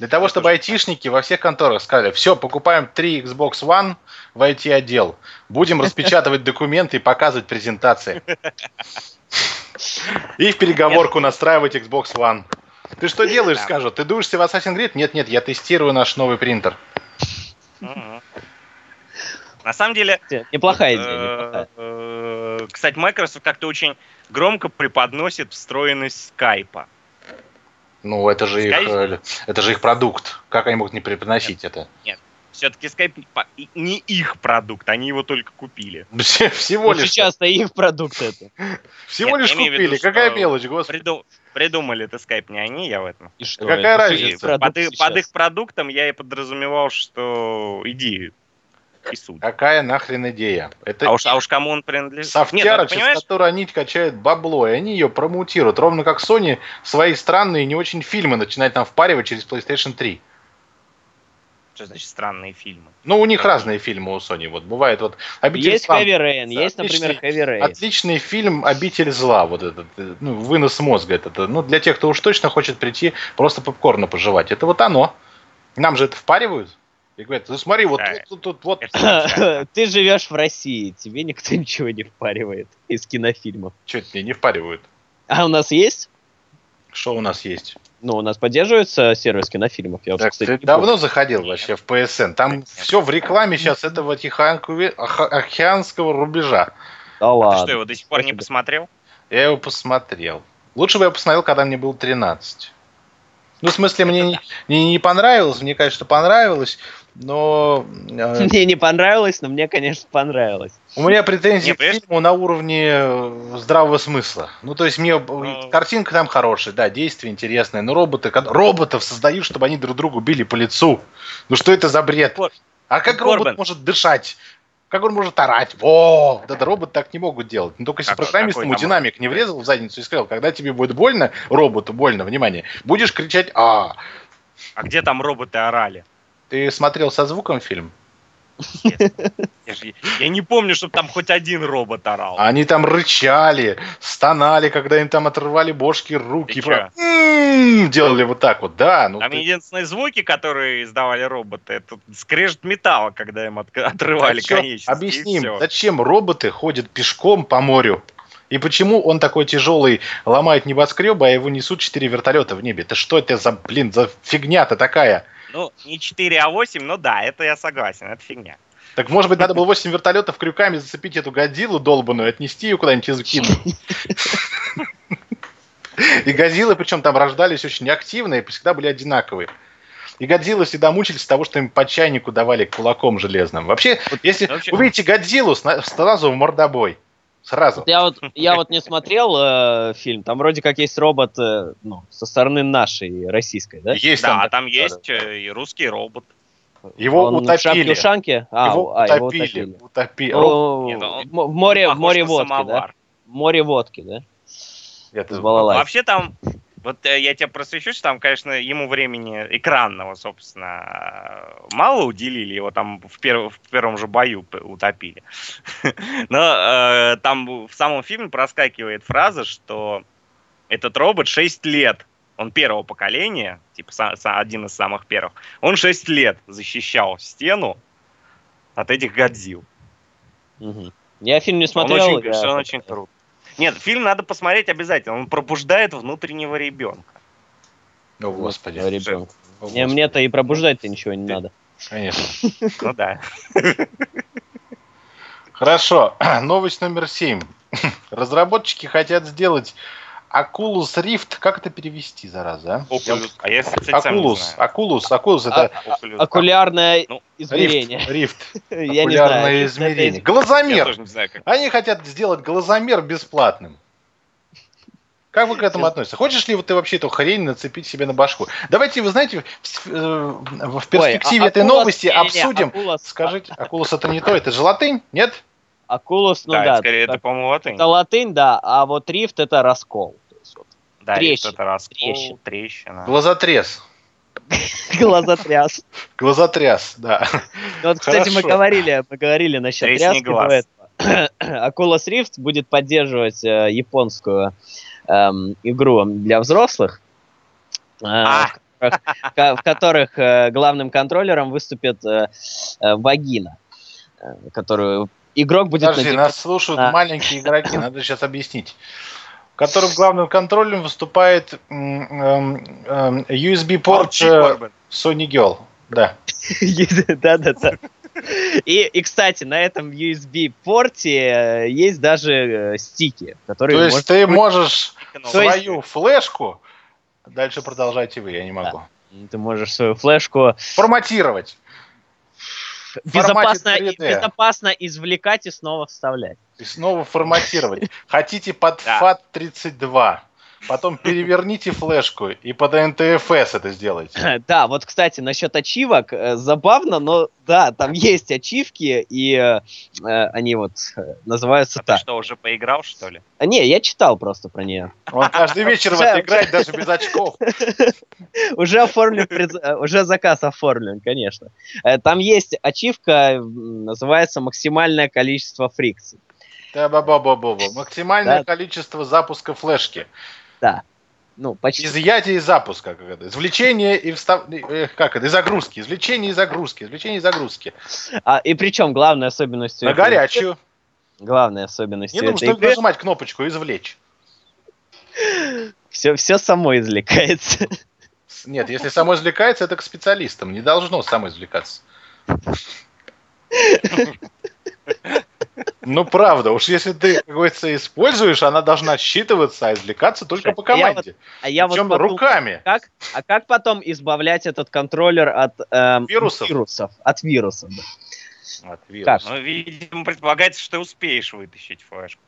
Для того, чтобы айтишники во всех конторах сказали, все, покупаем три Xbox One в IT-отдел, будем распечатывать документы и показывать презентации. И в переговорку настраивать Xbox One. Ты что делаешь, скажут? Ты дуешься в Assassin's Creed? Нет, нет, я тестирую наш новый принтер. На самом деле... Неплохая идея. Э, кстати, Microsoft как-то очень громко преподносит встроенность скайпа. Ну, это же, их, э, это же их продукт. Как они могут не преподносить нет, это? Нет, все-таки Skype не их продукт, они его только купили. Всего лишь. Сейчас-то их продукт это. Всего лишь купили. Какая мелочь, господи. Придумали это Skype не они, я в этом. И что? Какая разница? Под их продуктом я и подразумевал, что иди и суть. Какая нахрен идея? Это а, уж, а уж кому он принадлежит? Софтяра, Нет, через которую они качают бабло, и они ее промутируют. Ровно как Sony свои странные не очень фильмы начинает нам впаривать через PlayStation 3. Что значит странные фильмы? Ну, у них разные фильмы у Sony. Вот бывает вот Обитель Есть Heavy Rain, есть, например, Heavy Rain. Отличный фильм Обитель зла, вот этот, ну, вынос мозга. Этот, ну, для тех, кто уж точно хочет прийти просто попкорна пожевать. Это вот оно. Нам же это впаривают. И говорят, ну смотри, вот тут, тут, вот. Ты живешь в России, тебе никто ничего не впаривает из кинофильмов. Че это мне не впаривают? А у нас есть? Что у нас есть? Ну, у нас поддерживается сервис кинофильмов. Я так, кстати, ты давно заходил вообще в PSN. Там Нет. все в рекламе сейчас этого тихоокеанского рубежа. Да ладно. А ты что, его до сих пор не посмотрел? Я его посмотрел. Лучше бы я посмотрел, когда мне было 13. Ну, в смысле, мне не, не, не понравилось, мне, конечно, понравилось. Но... Э, мне не понравилось, но мне, конечно, понравилось. У меня претензии к фильму на уровне э, здравого смысла. Ну, то есть, мне но... картинка там хорошая, да, действие интересное, но роботы... Роботов создают, чтобы они друг другу били по лицу. Ну, что это за бред? А как Корбан. робот может дышать? Как он может орать? О, да, да робот так не могут делать. Ну, только если как, программист ему динамик не врезал в задницу и сказал, когда тебе будет больно, роботу больно, внимание, будешь кричать «А!». А где там роботы орали? Ты смотрел со звуком фильм? Я, я не помню, чтобы там хоть один робот орал. Они там рычали, стонали, когда им там отрывали бошки, руки. Про... М-м-м, делали вот так вот, да. Ну там ты... единственные звуки, которые издавали роботы, это скрежет металла, когда им от... отрывали зачем? конечности. Объясним, зачем роботы ходят пешком по морю? И почему он такой тяжелый, ломает небоскребы, а его несут четыре вертолета в небе? Это что это за, блин, за фигня-то такая? Ну, не 4, а 8, но да, это я согласен, это фигня. Так может быть надо было 8 вертолетов крюками зацепить эту годилу долбаную, отнести ее куда-нибудь и закинуть. И Годзиллы, причем там рождались очень активные, всегда были одинаковые. И Годзиллы всегда мучились того, что им по чайнику давали кулаком железным. Вообще, если увидите Годзиллу, сразу в мордобой. Сразу. Я вот, я вот не смотрел э, фильм, там вроде как есть робот э, ну, со стороны нашей, российской, да? Есть. Да, там, там есть э, и русский робот. Его он утопили. В шанке? А, его, а, утопили. его утопили. утопили. О, Нет, он, в море, в море водки, самовар. да? В море водки, да? Это Вообще там вот э, я тебя просвещу, что там, конечно, ему времени экранного, собственно, мало уделили, его там в, перв, в первом же бою утопили. Но э, там в самом фильме проскакивает фраза, что этот робот 6 лет, он первого поколения, типа са, са, один из самых первых, он 6 лет защищал стену от этих Годзилл. Угу. Я фильм не смотрел. Он очень, он очень круто. Нет, фильм надо посмотреть обязательно. Он пробуждает внутреннего ребенка. О, Господи. Ребенка. Не, мне-то и пробуждать-то ничего не надо. Конечно. Ну да. Хорошо. Новость номер семь. Разработчики хотят сделать Oculus Rift, как это перевести, зараза? А? Oculus, а я, кстати, Oculus, Oculus, Oculus, это... А, окулярное ну, измерение. Rift. я окулярное измерение. Глазомер! Знаю. Они хотят сделать глазомер бесплатным. Как вы к этому относитесь? Хочешь ли вот ты вообще эту хрень нацепить себе на башку? Давайте, вы знаете, в, в перспективе Ой, а этой Акулос, новости не, обсудим. Скажите, Акулус это не то, это же латынь, нет? Акулус, ну да. да скорее это, по-моему, латынь. Это латынь, да, а вот рифт это раскол. Да, трещина, это раскол, трещина. трещина. Глазотрез. Глазотряс. Глазотряс, да. Ну вот, кстати, мы говорили, мы говорили насчет тряски глаз. Oculus Rift будет поддерживать э, японскую эм, игру для взрослых, э, а. в которых э, главным контроллером выступит э, э, вагина, э, которую игрок будет... Подожди, нас слушают а. маленькие игроки, надо сейчас объяснить. Которым главным контролем выступает USB-порт э, Sony Girl. Да. Да-да-да. И, и, кстати, на этом USB-порте э, есть даже э, стики, которые... То есть ты можешь свою флешку... Дальше продолжайте вы, я не могу. Ты можешь свою флешку... Форматировать безопасно, безопасно извлекать и снова вставлять. И снова форматировать. Хотите под FAT32? Потом переверните флешку и под NTFS это сделайте. Да, вот, кстати, насчет ачивок, э, забавно, но да, там есть ачивки, и э, э они вот называются а так. Ты что, уже поиграл, что ли? А, не, я читал просто про нее. Он каждый вечер в это играет, даже без очков. Уже оформлен, уже заказ оформлен, конечно. Там есть ачивка, называется максимальное количество фрикций. Да, ба ба ба ба Максимальное количество запуска флешки. Да. Ну, почти. Изъятие и запуска, как это, извлечение и встав... Как это, и загрузки, извлечение и загрузки, извлечение и загрузки. А, и причем главной особенностью... На горячую. Главной особенностью Не нужно игры... нажимать кнопочку «Извлечь». Все, все само извлекается. Нет, если само извлекается, это к специалистам. Не должно само извлекаться. Ну, правда, уж если ты, как говорится, используешь, она должна считываться, а извлекаться только по команде. А я вот, а я вот руками. Как, а как потом избавлять этот контроллер от эм, вирусов? вирусов? От вирусов, да. От вирусов. Ну, видимо, предполагается, что ты успеешь вытащить флешку.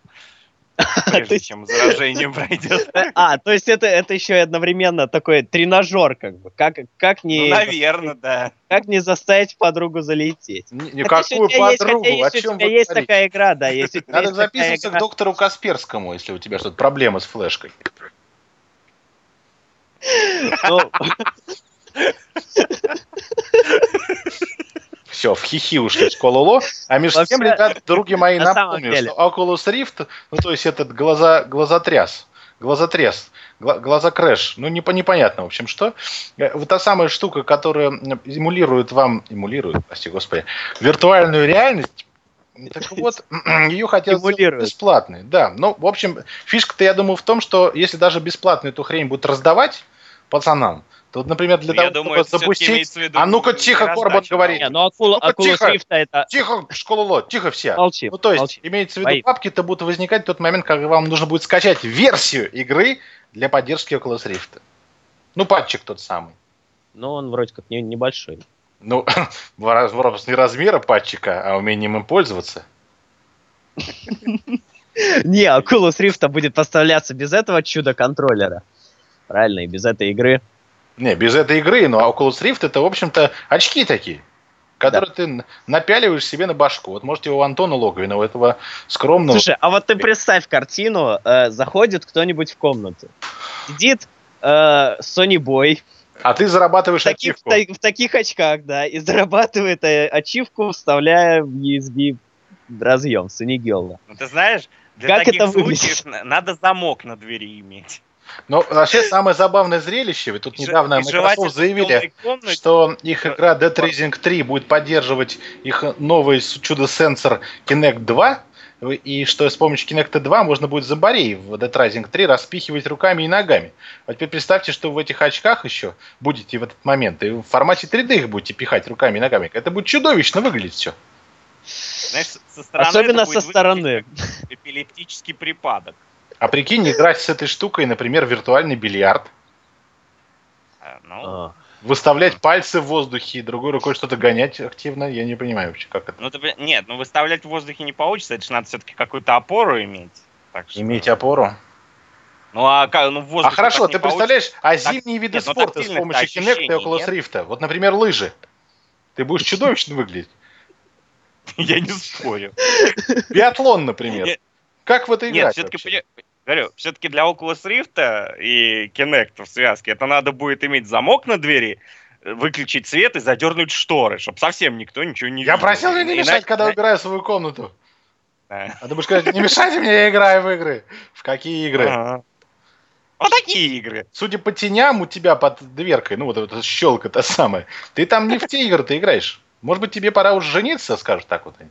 Прежде чем заражение пройдет. А, то есть это, это еще одновременно такой тренажер, как бы. Как, как не... Ну, наверное, да. Как не заставить подругу залететь. Никакую подругу, есть, о чем у тебя есть такая игра, да. Если Надо записываться к доктору Касперскому, если у тебя что-то проблемы с флешкой. Все, в хихи ушли с Кололо. А между Вообще, тем, ребят, други мои, напомню, что Oculus Rift, ну то есть этот глаза, глазотряс, глазотряс, глаза крэш, ну не, непонятно, в общем, что. Э, вот та самая штука, которая эмулирует вам, эмулирует, прости господи, виртуальную реальность, так вот, ее хотят сделать бесплатной. Да, ну, в общем, фишка-то, я думаю, в том, что если даже бесплатно эту хрень будут раздавать пацанам, Тут, например, для ну, того, думаю, чтобы запустить... А ну-ка, тихо, Корбан говорит. Не, ну, акула, ну акула тихо, это... Тихо, школу тихо все. Молчи, ну, то есть, молчи. имеется в виду, Бои. папки-то будут возникать в тот момент, когда вам нужно будет скачать версию игры для поддержки Oculus Rift. Ну, патчик тот самый. Ну, он вроде как не, небольшой. Ну, вопрос не размера патчика, а умением им пользоваться. Не, Oculus Rift будет поставляться без этого чудо-контроллера. Правильно, и без этой игры. Не, без этой игры, но Oculus Rift это, в общем-то, очки такие, которые да. ты напяливаешь себе на башку. Вот можете у Антона Логовина, у этого скромного... Слушай, а вот ты представь картину, э, заходит кто-нибудь в комнату, сидит э, Sony Boy, а ты зарабатываешь в таких, ачивку. В, в таких очках, да, и зарабатывает э, ачивку, вставляя в USB разъем Санигелла. Ну, ты знаешь, для как таких это случаев выглядит? надо замок на двери иметь. Ну, вообще, самое забавное зрелище, ведь тут и недавно Microsoft заявили, что их игра Dead Rising 3 будет поддерживать их новый чудо-сенсор Kinect 2, и что с помощью Kinect 2 можно будет зомбарей в Dead Rising 3 распихивать руками и ногами. А теперь представьте, что в этих очках еще будете в этот момент, и в формате 3D их будете пихать руками и ногами. Это будет чудовищно выглядеть все. Знаешь, со стороны Особенно со стороны. Эпилептический припадок. А прикинь, играть с этой штукой, например, виртуальный бильярд. А, ну... А. Выставлять пальцы в воздухе и другой рукой что-то гонять активно, я не понимаю вообще, как это. Ну, ты, нет, ну выставлять в воздухе не получится, это же надо все-таки какую-то опору иметь. Так что... Иметь опору? Ну а как, ну в воздухе А хорошо, ты представляешь, а зимние виды нет, ну, спорта с помощью Kinect и Oculus Rift, вот, например, лыжи. Ты будешь чудовищно выглядеть. Я не спорю. Биатлон, например. Как в это играть? Нет, все-таки Говорю, все-таки для Oculus Rift и Kinect в связке это надо будет иметь замок на двери, выключить свет и задернуть шторы, чтобы совсем никто ничего не видел. Я просил мне не мешать, Иначе... когда убираю свою комнату. А ты будешь сказать, не мешайте мне, я играю в игры. В какие игры? Ага. Вот такие игры. Судя по теням у тебя под дверкой, ну вот эта щелка та самая, ты там не в те игры ты играешь. Может быть, тебе пора уже жениться, скажут так вот они.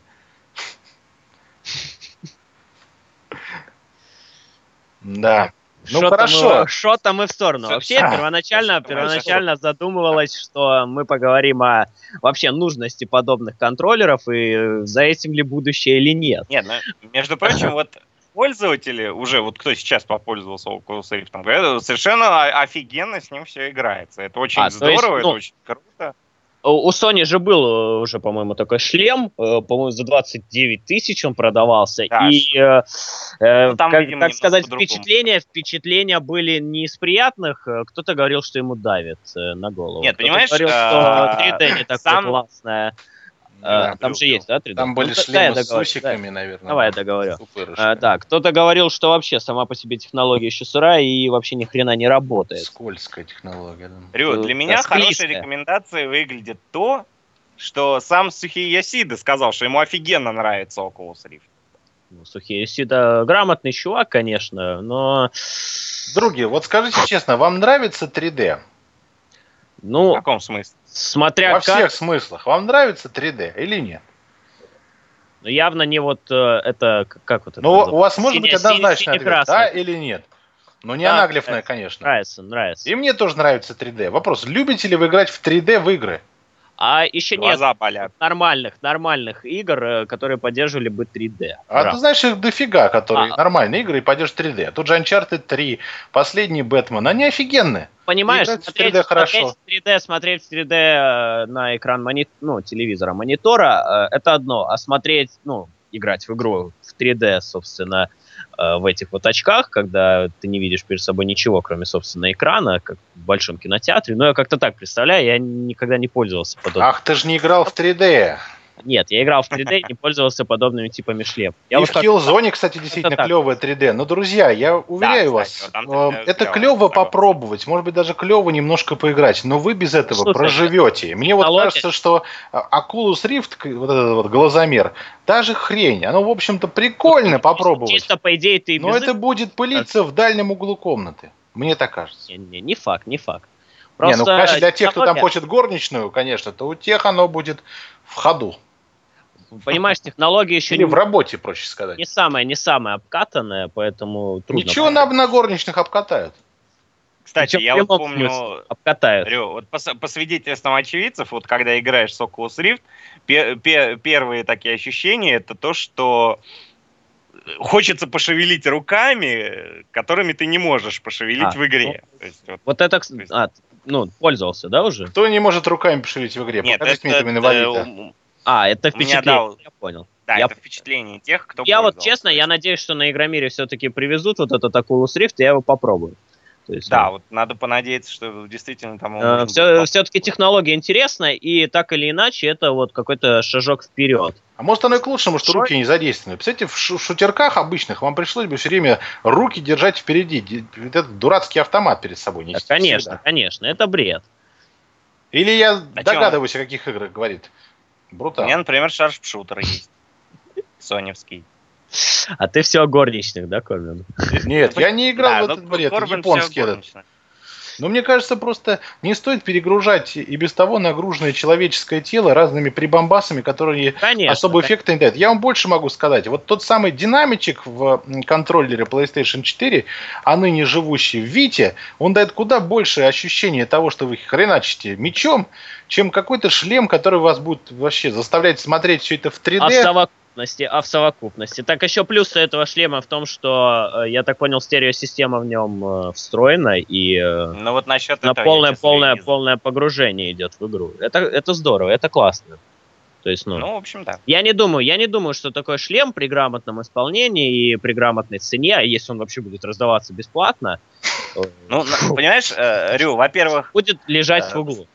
Да. Ну шо хорошо. Что-то мы в сторону. Вообще, а, первоначально, первоначально задумывалось, что мы поговорим о вообще нужности подобных контроллеров и за этим ли будущее или нет. Нет, ну, между прочим, вот пользователи, уже вот кто сейчас попользовался Oculus Rift, говорят, совершенно офигенно с ним все играется. Это очень а, здорово, есть, ну, это очень круто. У Sony же был э, уже, по-моему, такой шлем, э, по-моему, за 29 тысяч он продавался. Да, и, э, там, как, видимо, как сказать, впечатления, впечатления были не из приятных. Кто-то говорил, что ему давит на голову. Нет, понимаешь, говорил, что 3D не такое классное. Да, там же есть, да, 3D? Там были ну, шлемы да, с усиками, да. наверное. Давай я договорю. А, да, кто-то говорил, что вообще сама по себе технология еще сырая и вообще ни хрена не работает. Скользкая технология. Да. Рю, для меня хорошей рекомендацией выглядит то, что сам Сухи Ясида сказал, что ему офигенно нравится Oculus Rift. Ну, Сухи Ясида грамотный чувак, конечно, но... Другие, вот скажите честно, вам нравится 3D? Ну, в каком смысле? Смотря Во как... всех смыслах. Вам нравится 3D или нет? Ну, явно не вот э, это, как вот это Ну, у вас может быть однозначно ответ, да или нет? Ну, не да, анаглифная, нравится, конечно. Нравится, нравится. И мне тоже нравится 3D. Вопрос, любите ли вы играть в 3D в игры? А еще Глаза нет болят. нормальных, нормальных игр, э, которые поддерживали бы 3D. А Правда. ты знаешь, их дофига, которые а. нормальные игры и поддерживают 3D. Тут же Uncharted 3, последний Бэтмен, они офигенные. Понимаешь, смотреть, 3D хорошо. смотреть 3D, смотреть 3D э, на экран мони... ну, телевизора, монитора, э, это одно. А смотреть, ну, играть в игру в 3D, собственно, в этих вот очках, когда ты не видишь перед собой ничего, кроме, собственно, экрана, как в большом кинотеатре. Но я как-то так представляю, я никогда не пользовался подобным. Ах, ты же не играл в 3D. Нет, я играл в 3D и не пользовался подобными типами шлем. Я и вот в Killzone, так... кстати, действительно клевое 3D. Но, друзья, я уверяю да, кстати, вас, вот э, это клево попробовать, может быть, даже клево немножко поиграть, но вы без этого Слушай, проживете. Мне вот кажется, что Oculus Rift, вот этот вот глазомер, даже хрень. Оно, в общем-то, прикольно ну, попробовать. Чисто, по идее, ты Но это будет пылиться в дальнем углу комнаты. Мне так кажется. Не, не, не факт, не факт. Просто не, ну, конечно, для тех, кто там хочет горничную, конечно, то у тех оно будет в ходу. Понимаешь, технология еще Или не... в работе, проще сказать. Не самая, не самая обкатанная, поэтому трудно. Ничего на, на горничных обкатают. Кстати, Причем я вот помню, обкатают. Говорю, вот по, по свидетельствам очевидцев, вот когда играешь в Oculus Rift, пе, пе, первые такие ощущения это то, что хочется пошевелить руками, которыми ты не можешь пошевелить а, в игре. Ну, есть, вот, вот это, есть... а, ну, пользовался, да, уже? Кто не может руками пошевелить в игре? Нет, Покажите это, мне это, а, это впечатление, дал... я понял. Да, я... это впечатление тех, кто Я вот честно, я надеюсь, что на Игромире все-таки привезут вот этот Oculus Rift, и я его попробую. То есть, да, ну, вот надо понадеяться, что действительно там... Э, все, все-таки технология интересная, и так или иначе это вот какой-то шажок вперед. А может оно и к лучшему, что руки не задействованы. Представляете, в шутерках обычных вам пришлось бы все время руки держать впереди, этот дурацкий автомат перед собой нести. Да, конечно, всегда. конечно, это бред. Или я а догадываюсь, о каких играх говорит. Брутал. У меня, например, шарп-шутер есть. Соневский. А ты все о горничных, да, Корбин? Нет, я не играл в этот бред, японский этот. Но мне кажется, просто не стоит перегружать и без того нагруженное человеческое тело разными прибамбасами, которые конечно, особо эффекта не дают. Я вам больше могу сказать. Вот тот самый динамичек в контроллере PlayStation 4, а ныне живущий в Вите, он дает куда больше ощущения того, что вы хреначите мечом, чем какой-то шлем, который вас будет вообще заставлять смотреть все это в 3D. А совокупности, а в совокупности. Так еще плюс этого шлема в том, что, э, я так понял, стереосистема в нем э, встроена, и э, ну, вот насчет на полное, полное, полное погружение идет в игру. Это, это здорово, это классно. То есть, ну, ну, в общем, да. Я не думаю, я не думаю, что такой шлем при грамотном исполнении и при грамотной цене, а если он вообще будет раздаваться бесплатно. Ну, понимаешь, Рю, во-первых... Будет лежать в углу.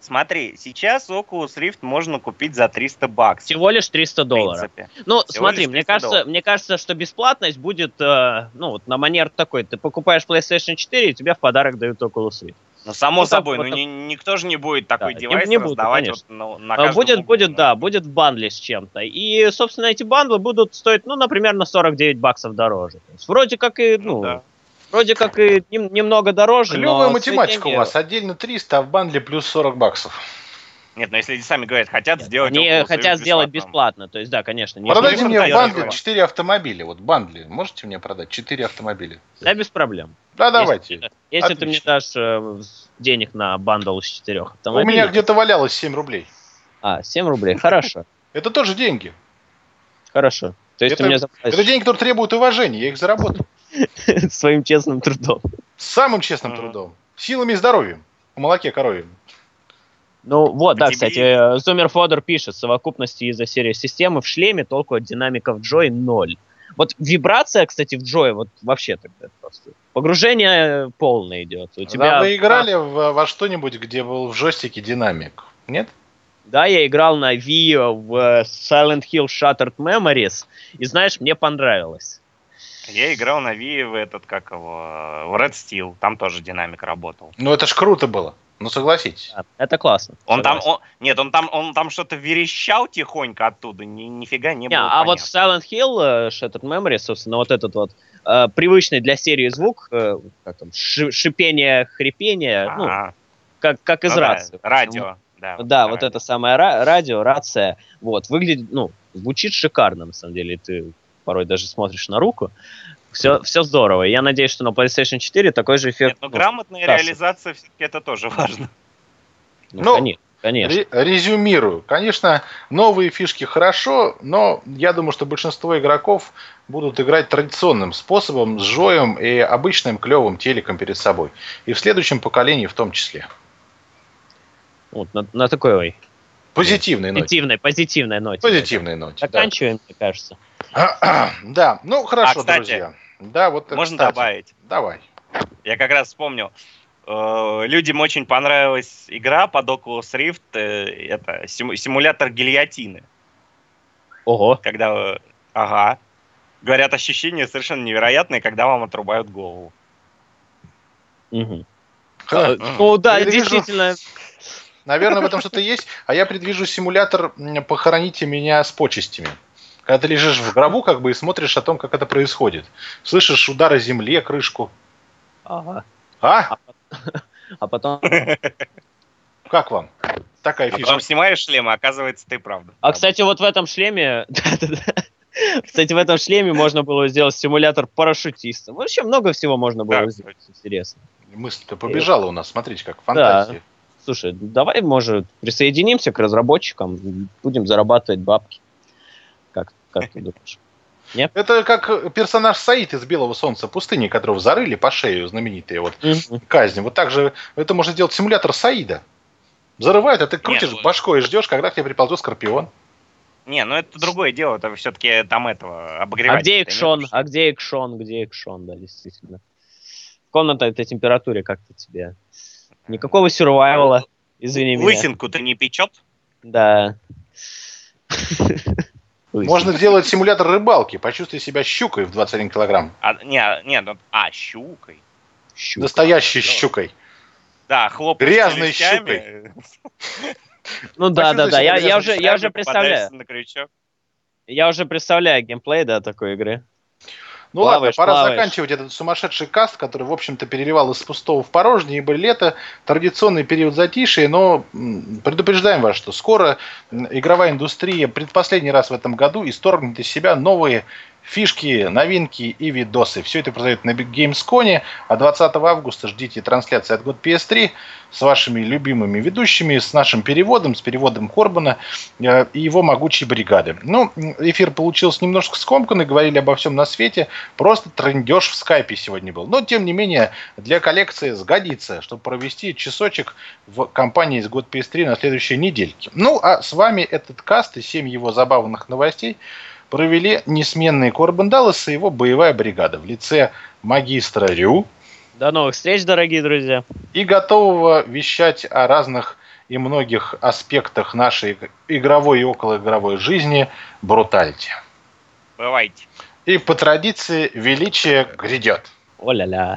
Смотри, сейчас Oculus Rift можно купить за 300 баксов. Всего лишь 300 долларов. Ну, Всего смотри, мне кажется, долларов. мне кажется, что бесплатность будет, э, ну, вот на манер такой. Ты покупаешь PlayStation 4, и тебе в подарок дают Oculus Rift. Ну, само ну, собой, вот, ну, ни, никто же не будет такой да, девайс не, не раздавать будет, вот, на, на Будет, будет, да, будет в бандле с чем-то. И, собственно, эти бандлы будут стоить, ну, например, на 49 баксов дороже. То есть, вроде как и, ну, ну да. Вроде как и нем, немного дороже, Клевая математика у вас. Отдельно 300, а в bundle плюс 40 баксов. Нет, но если они сами говорят, хотят сделать... Они хотят сделать бесплатно, то есть да, конечно. Продайте мне в bundle 4 автомобиля, вот bundle, можете мне продать 4 автомобиля? Да, без проблем. Да, давайте. Если, если ты мне дашь э, денег на bundle из 4 автомобилей... У меня где-то валялось 7 рублей. А, 7 рублей, хорошо. Это тоже деньги. Хорошо. То есть это, ты мне заплатишь... это деньги, которые требуют уважения, я их заработал. Своим честным трудом. Самым честным трудом. Силами и здоровьем. В молоке коровьем. Ну вот, да, кстати, Зумер Фодор пишет, совокупности из-за серии системы в шлеме толку от динамиков Джой ноль. Вот вибрация, кстати, в Джой, вот вообще тогда просто погружение полное идет. У тебя... вы играли в, во что-нибудь, где был в джойстике динамик? Нет? Да, я играл на Wii в Silent Hill Shattered Memories, и знаешь, мне понравилось. Я играл на Wii в этот, как его, в Red Steel, там тоже динамик работал. Ну это ж круто было. Ну согласитесь. Это классно. Он согласен. там, он, нет, он там, он там что-то верещал тихонько оттуда, ни, нифига не, не было. А понятно. вот в Silent Hill, uh, Shattered Memory, собственно, вот этот вот uh, привычный для серии звук, uh, как там, шипение, хрипение, А-а-а. ну, а. как, как из ну, рации. Да, радио. Да, вот, да, вот это самое радио, рация, вот, выглядит, ну, звучит шикарно, на самом деле, ты порой даже смотришь на руку. Все, все здорово. Я надеюсь, что на PlayStation 4 такой же эффект. Нет, но ну, грамотная ну, реализация все-таки это тоже важно. Ну, ну Конечно. резюмирую. Конечно, новые фишки хорошо, но я думаю, что большинство игроков будут играть традиционным способом, с жоем и обычным клевым телеком перед собой. И в следующем поколении в том числе. Вот, на, на такой позитивной ноте. Позитивной, позитивной ноте. Позитивной ноте. Заканчиваем, да. мне кажется. Да, ну хорошо, а, кстати, друзья. Да, вот можно кстати, добавить. Давай. Я как раз вспомнил. Э, людям очень понравилась игра под Oculus Rift. Э, это симулятор гильотины. Ого. Когда, ага. Говорят, ощущения совершенно невероятные, когда вам отрубают голову. Угу. Ну да, действительно. Наверное, в этом что-то есть. А я предвижу симулятор «Похороните меня с почестями». Когда ты лежишь в гробу, как бы, и смотришь о том, как это происходит. Слышишь удары земле, крышку. Ага. А? А потом... Как вам? Такая а фишка. Потом снимаешь шлем, а оказывается, ты правда. А, кстати, вот в этом шлеме... Кстати, в этом шлеме можно было сделать симулятор парашютиста. Вообще много всего можно было да, сделать. Интересно. Мысль-то побежала у нас, смотрите, как фантазия. Да. Слушай, давай, может, присоединимся к разработчикам, будем зарабатывать бабки. Как, ты думаешь? Нет? Это как персонаж Саид из Белого Солнца пустыни, которого зарыли по шею, знаменитые вот mm-hmm. казни. Вот так же это можно сделать симулятор Саида. Зарывают, а ты крутишь Нет, ну, башкой и ждешь, когда к тебе приползет скорпион. Не, ну это другое дело, это все-таки там этого обогревать. А где экшон? А где экшон? Где экшон, да, действительно. Комната этой температуре как-то тебе. Никакого сюрвайвала, извини меня. Лысинку-то не печет? Да. Можно сделать симулятор рыбалки, почувствуй себя щукой в 21 килограмм. А, не, не, ну, а, щукой. Щука. Настоящей да. щукой. Да, хлопать Грязной щукой. Ну да, да, да, я, я уже, я уже представляю. Я уже представляю геймплей, да, такой игры. Ну плаваешь, ладно, пора плаваешь. заканчивать этот сумасшедший каст, который, в общем-то, переливал из пустого в порожнее, ибо лето, традиционный период затишия, но предупреждаем вас, что скоро игровая индустрия предпоследний раз в этом году исторгнет из себя новые фишки, новинки и видосы. Все это произойдет на Gamescom, а 20 августа ждите трансляции от год PS3 с вашими любимыми ведущими, с нашим переводом, с переводом Корбана э, и его могучей бригады. Ну, эфир получился немножко скомканный, говорили обо всем на свете, просто трендеж в скайпе сегодня был. Но, тем не менее, для коллекции сгодится, чтобы провести часочек в компании из год PS3 на следующей недельке. Ну, а с вами этот каст и 7 его забавных новостей – провели несменный Корбан Даллас и его боевая бригада в лице магистра Рю. До новых встреч, дорогие друзья. И готового вещать о разных и многих аспектах нашей игровой и околоигровой жизни Брутальти. Бывайте. И по традиции величие грядет. О-ля-ля.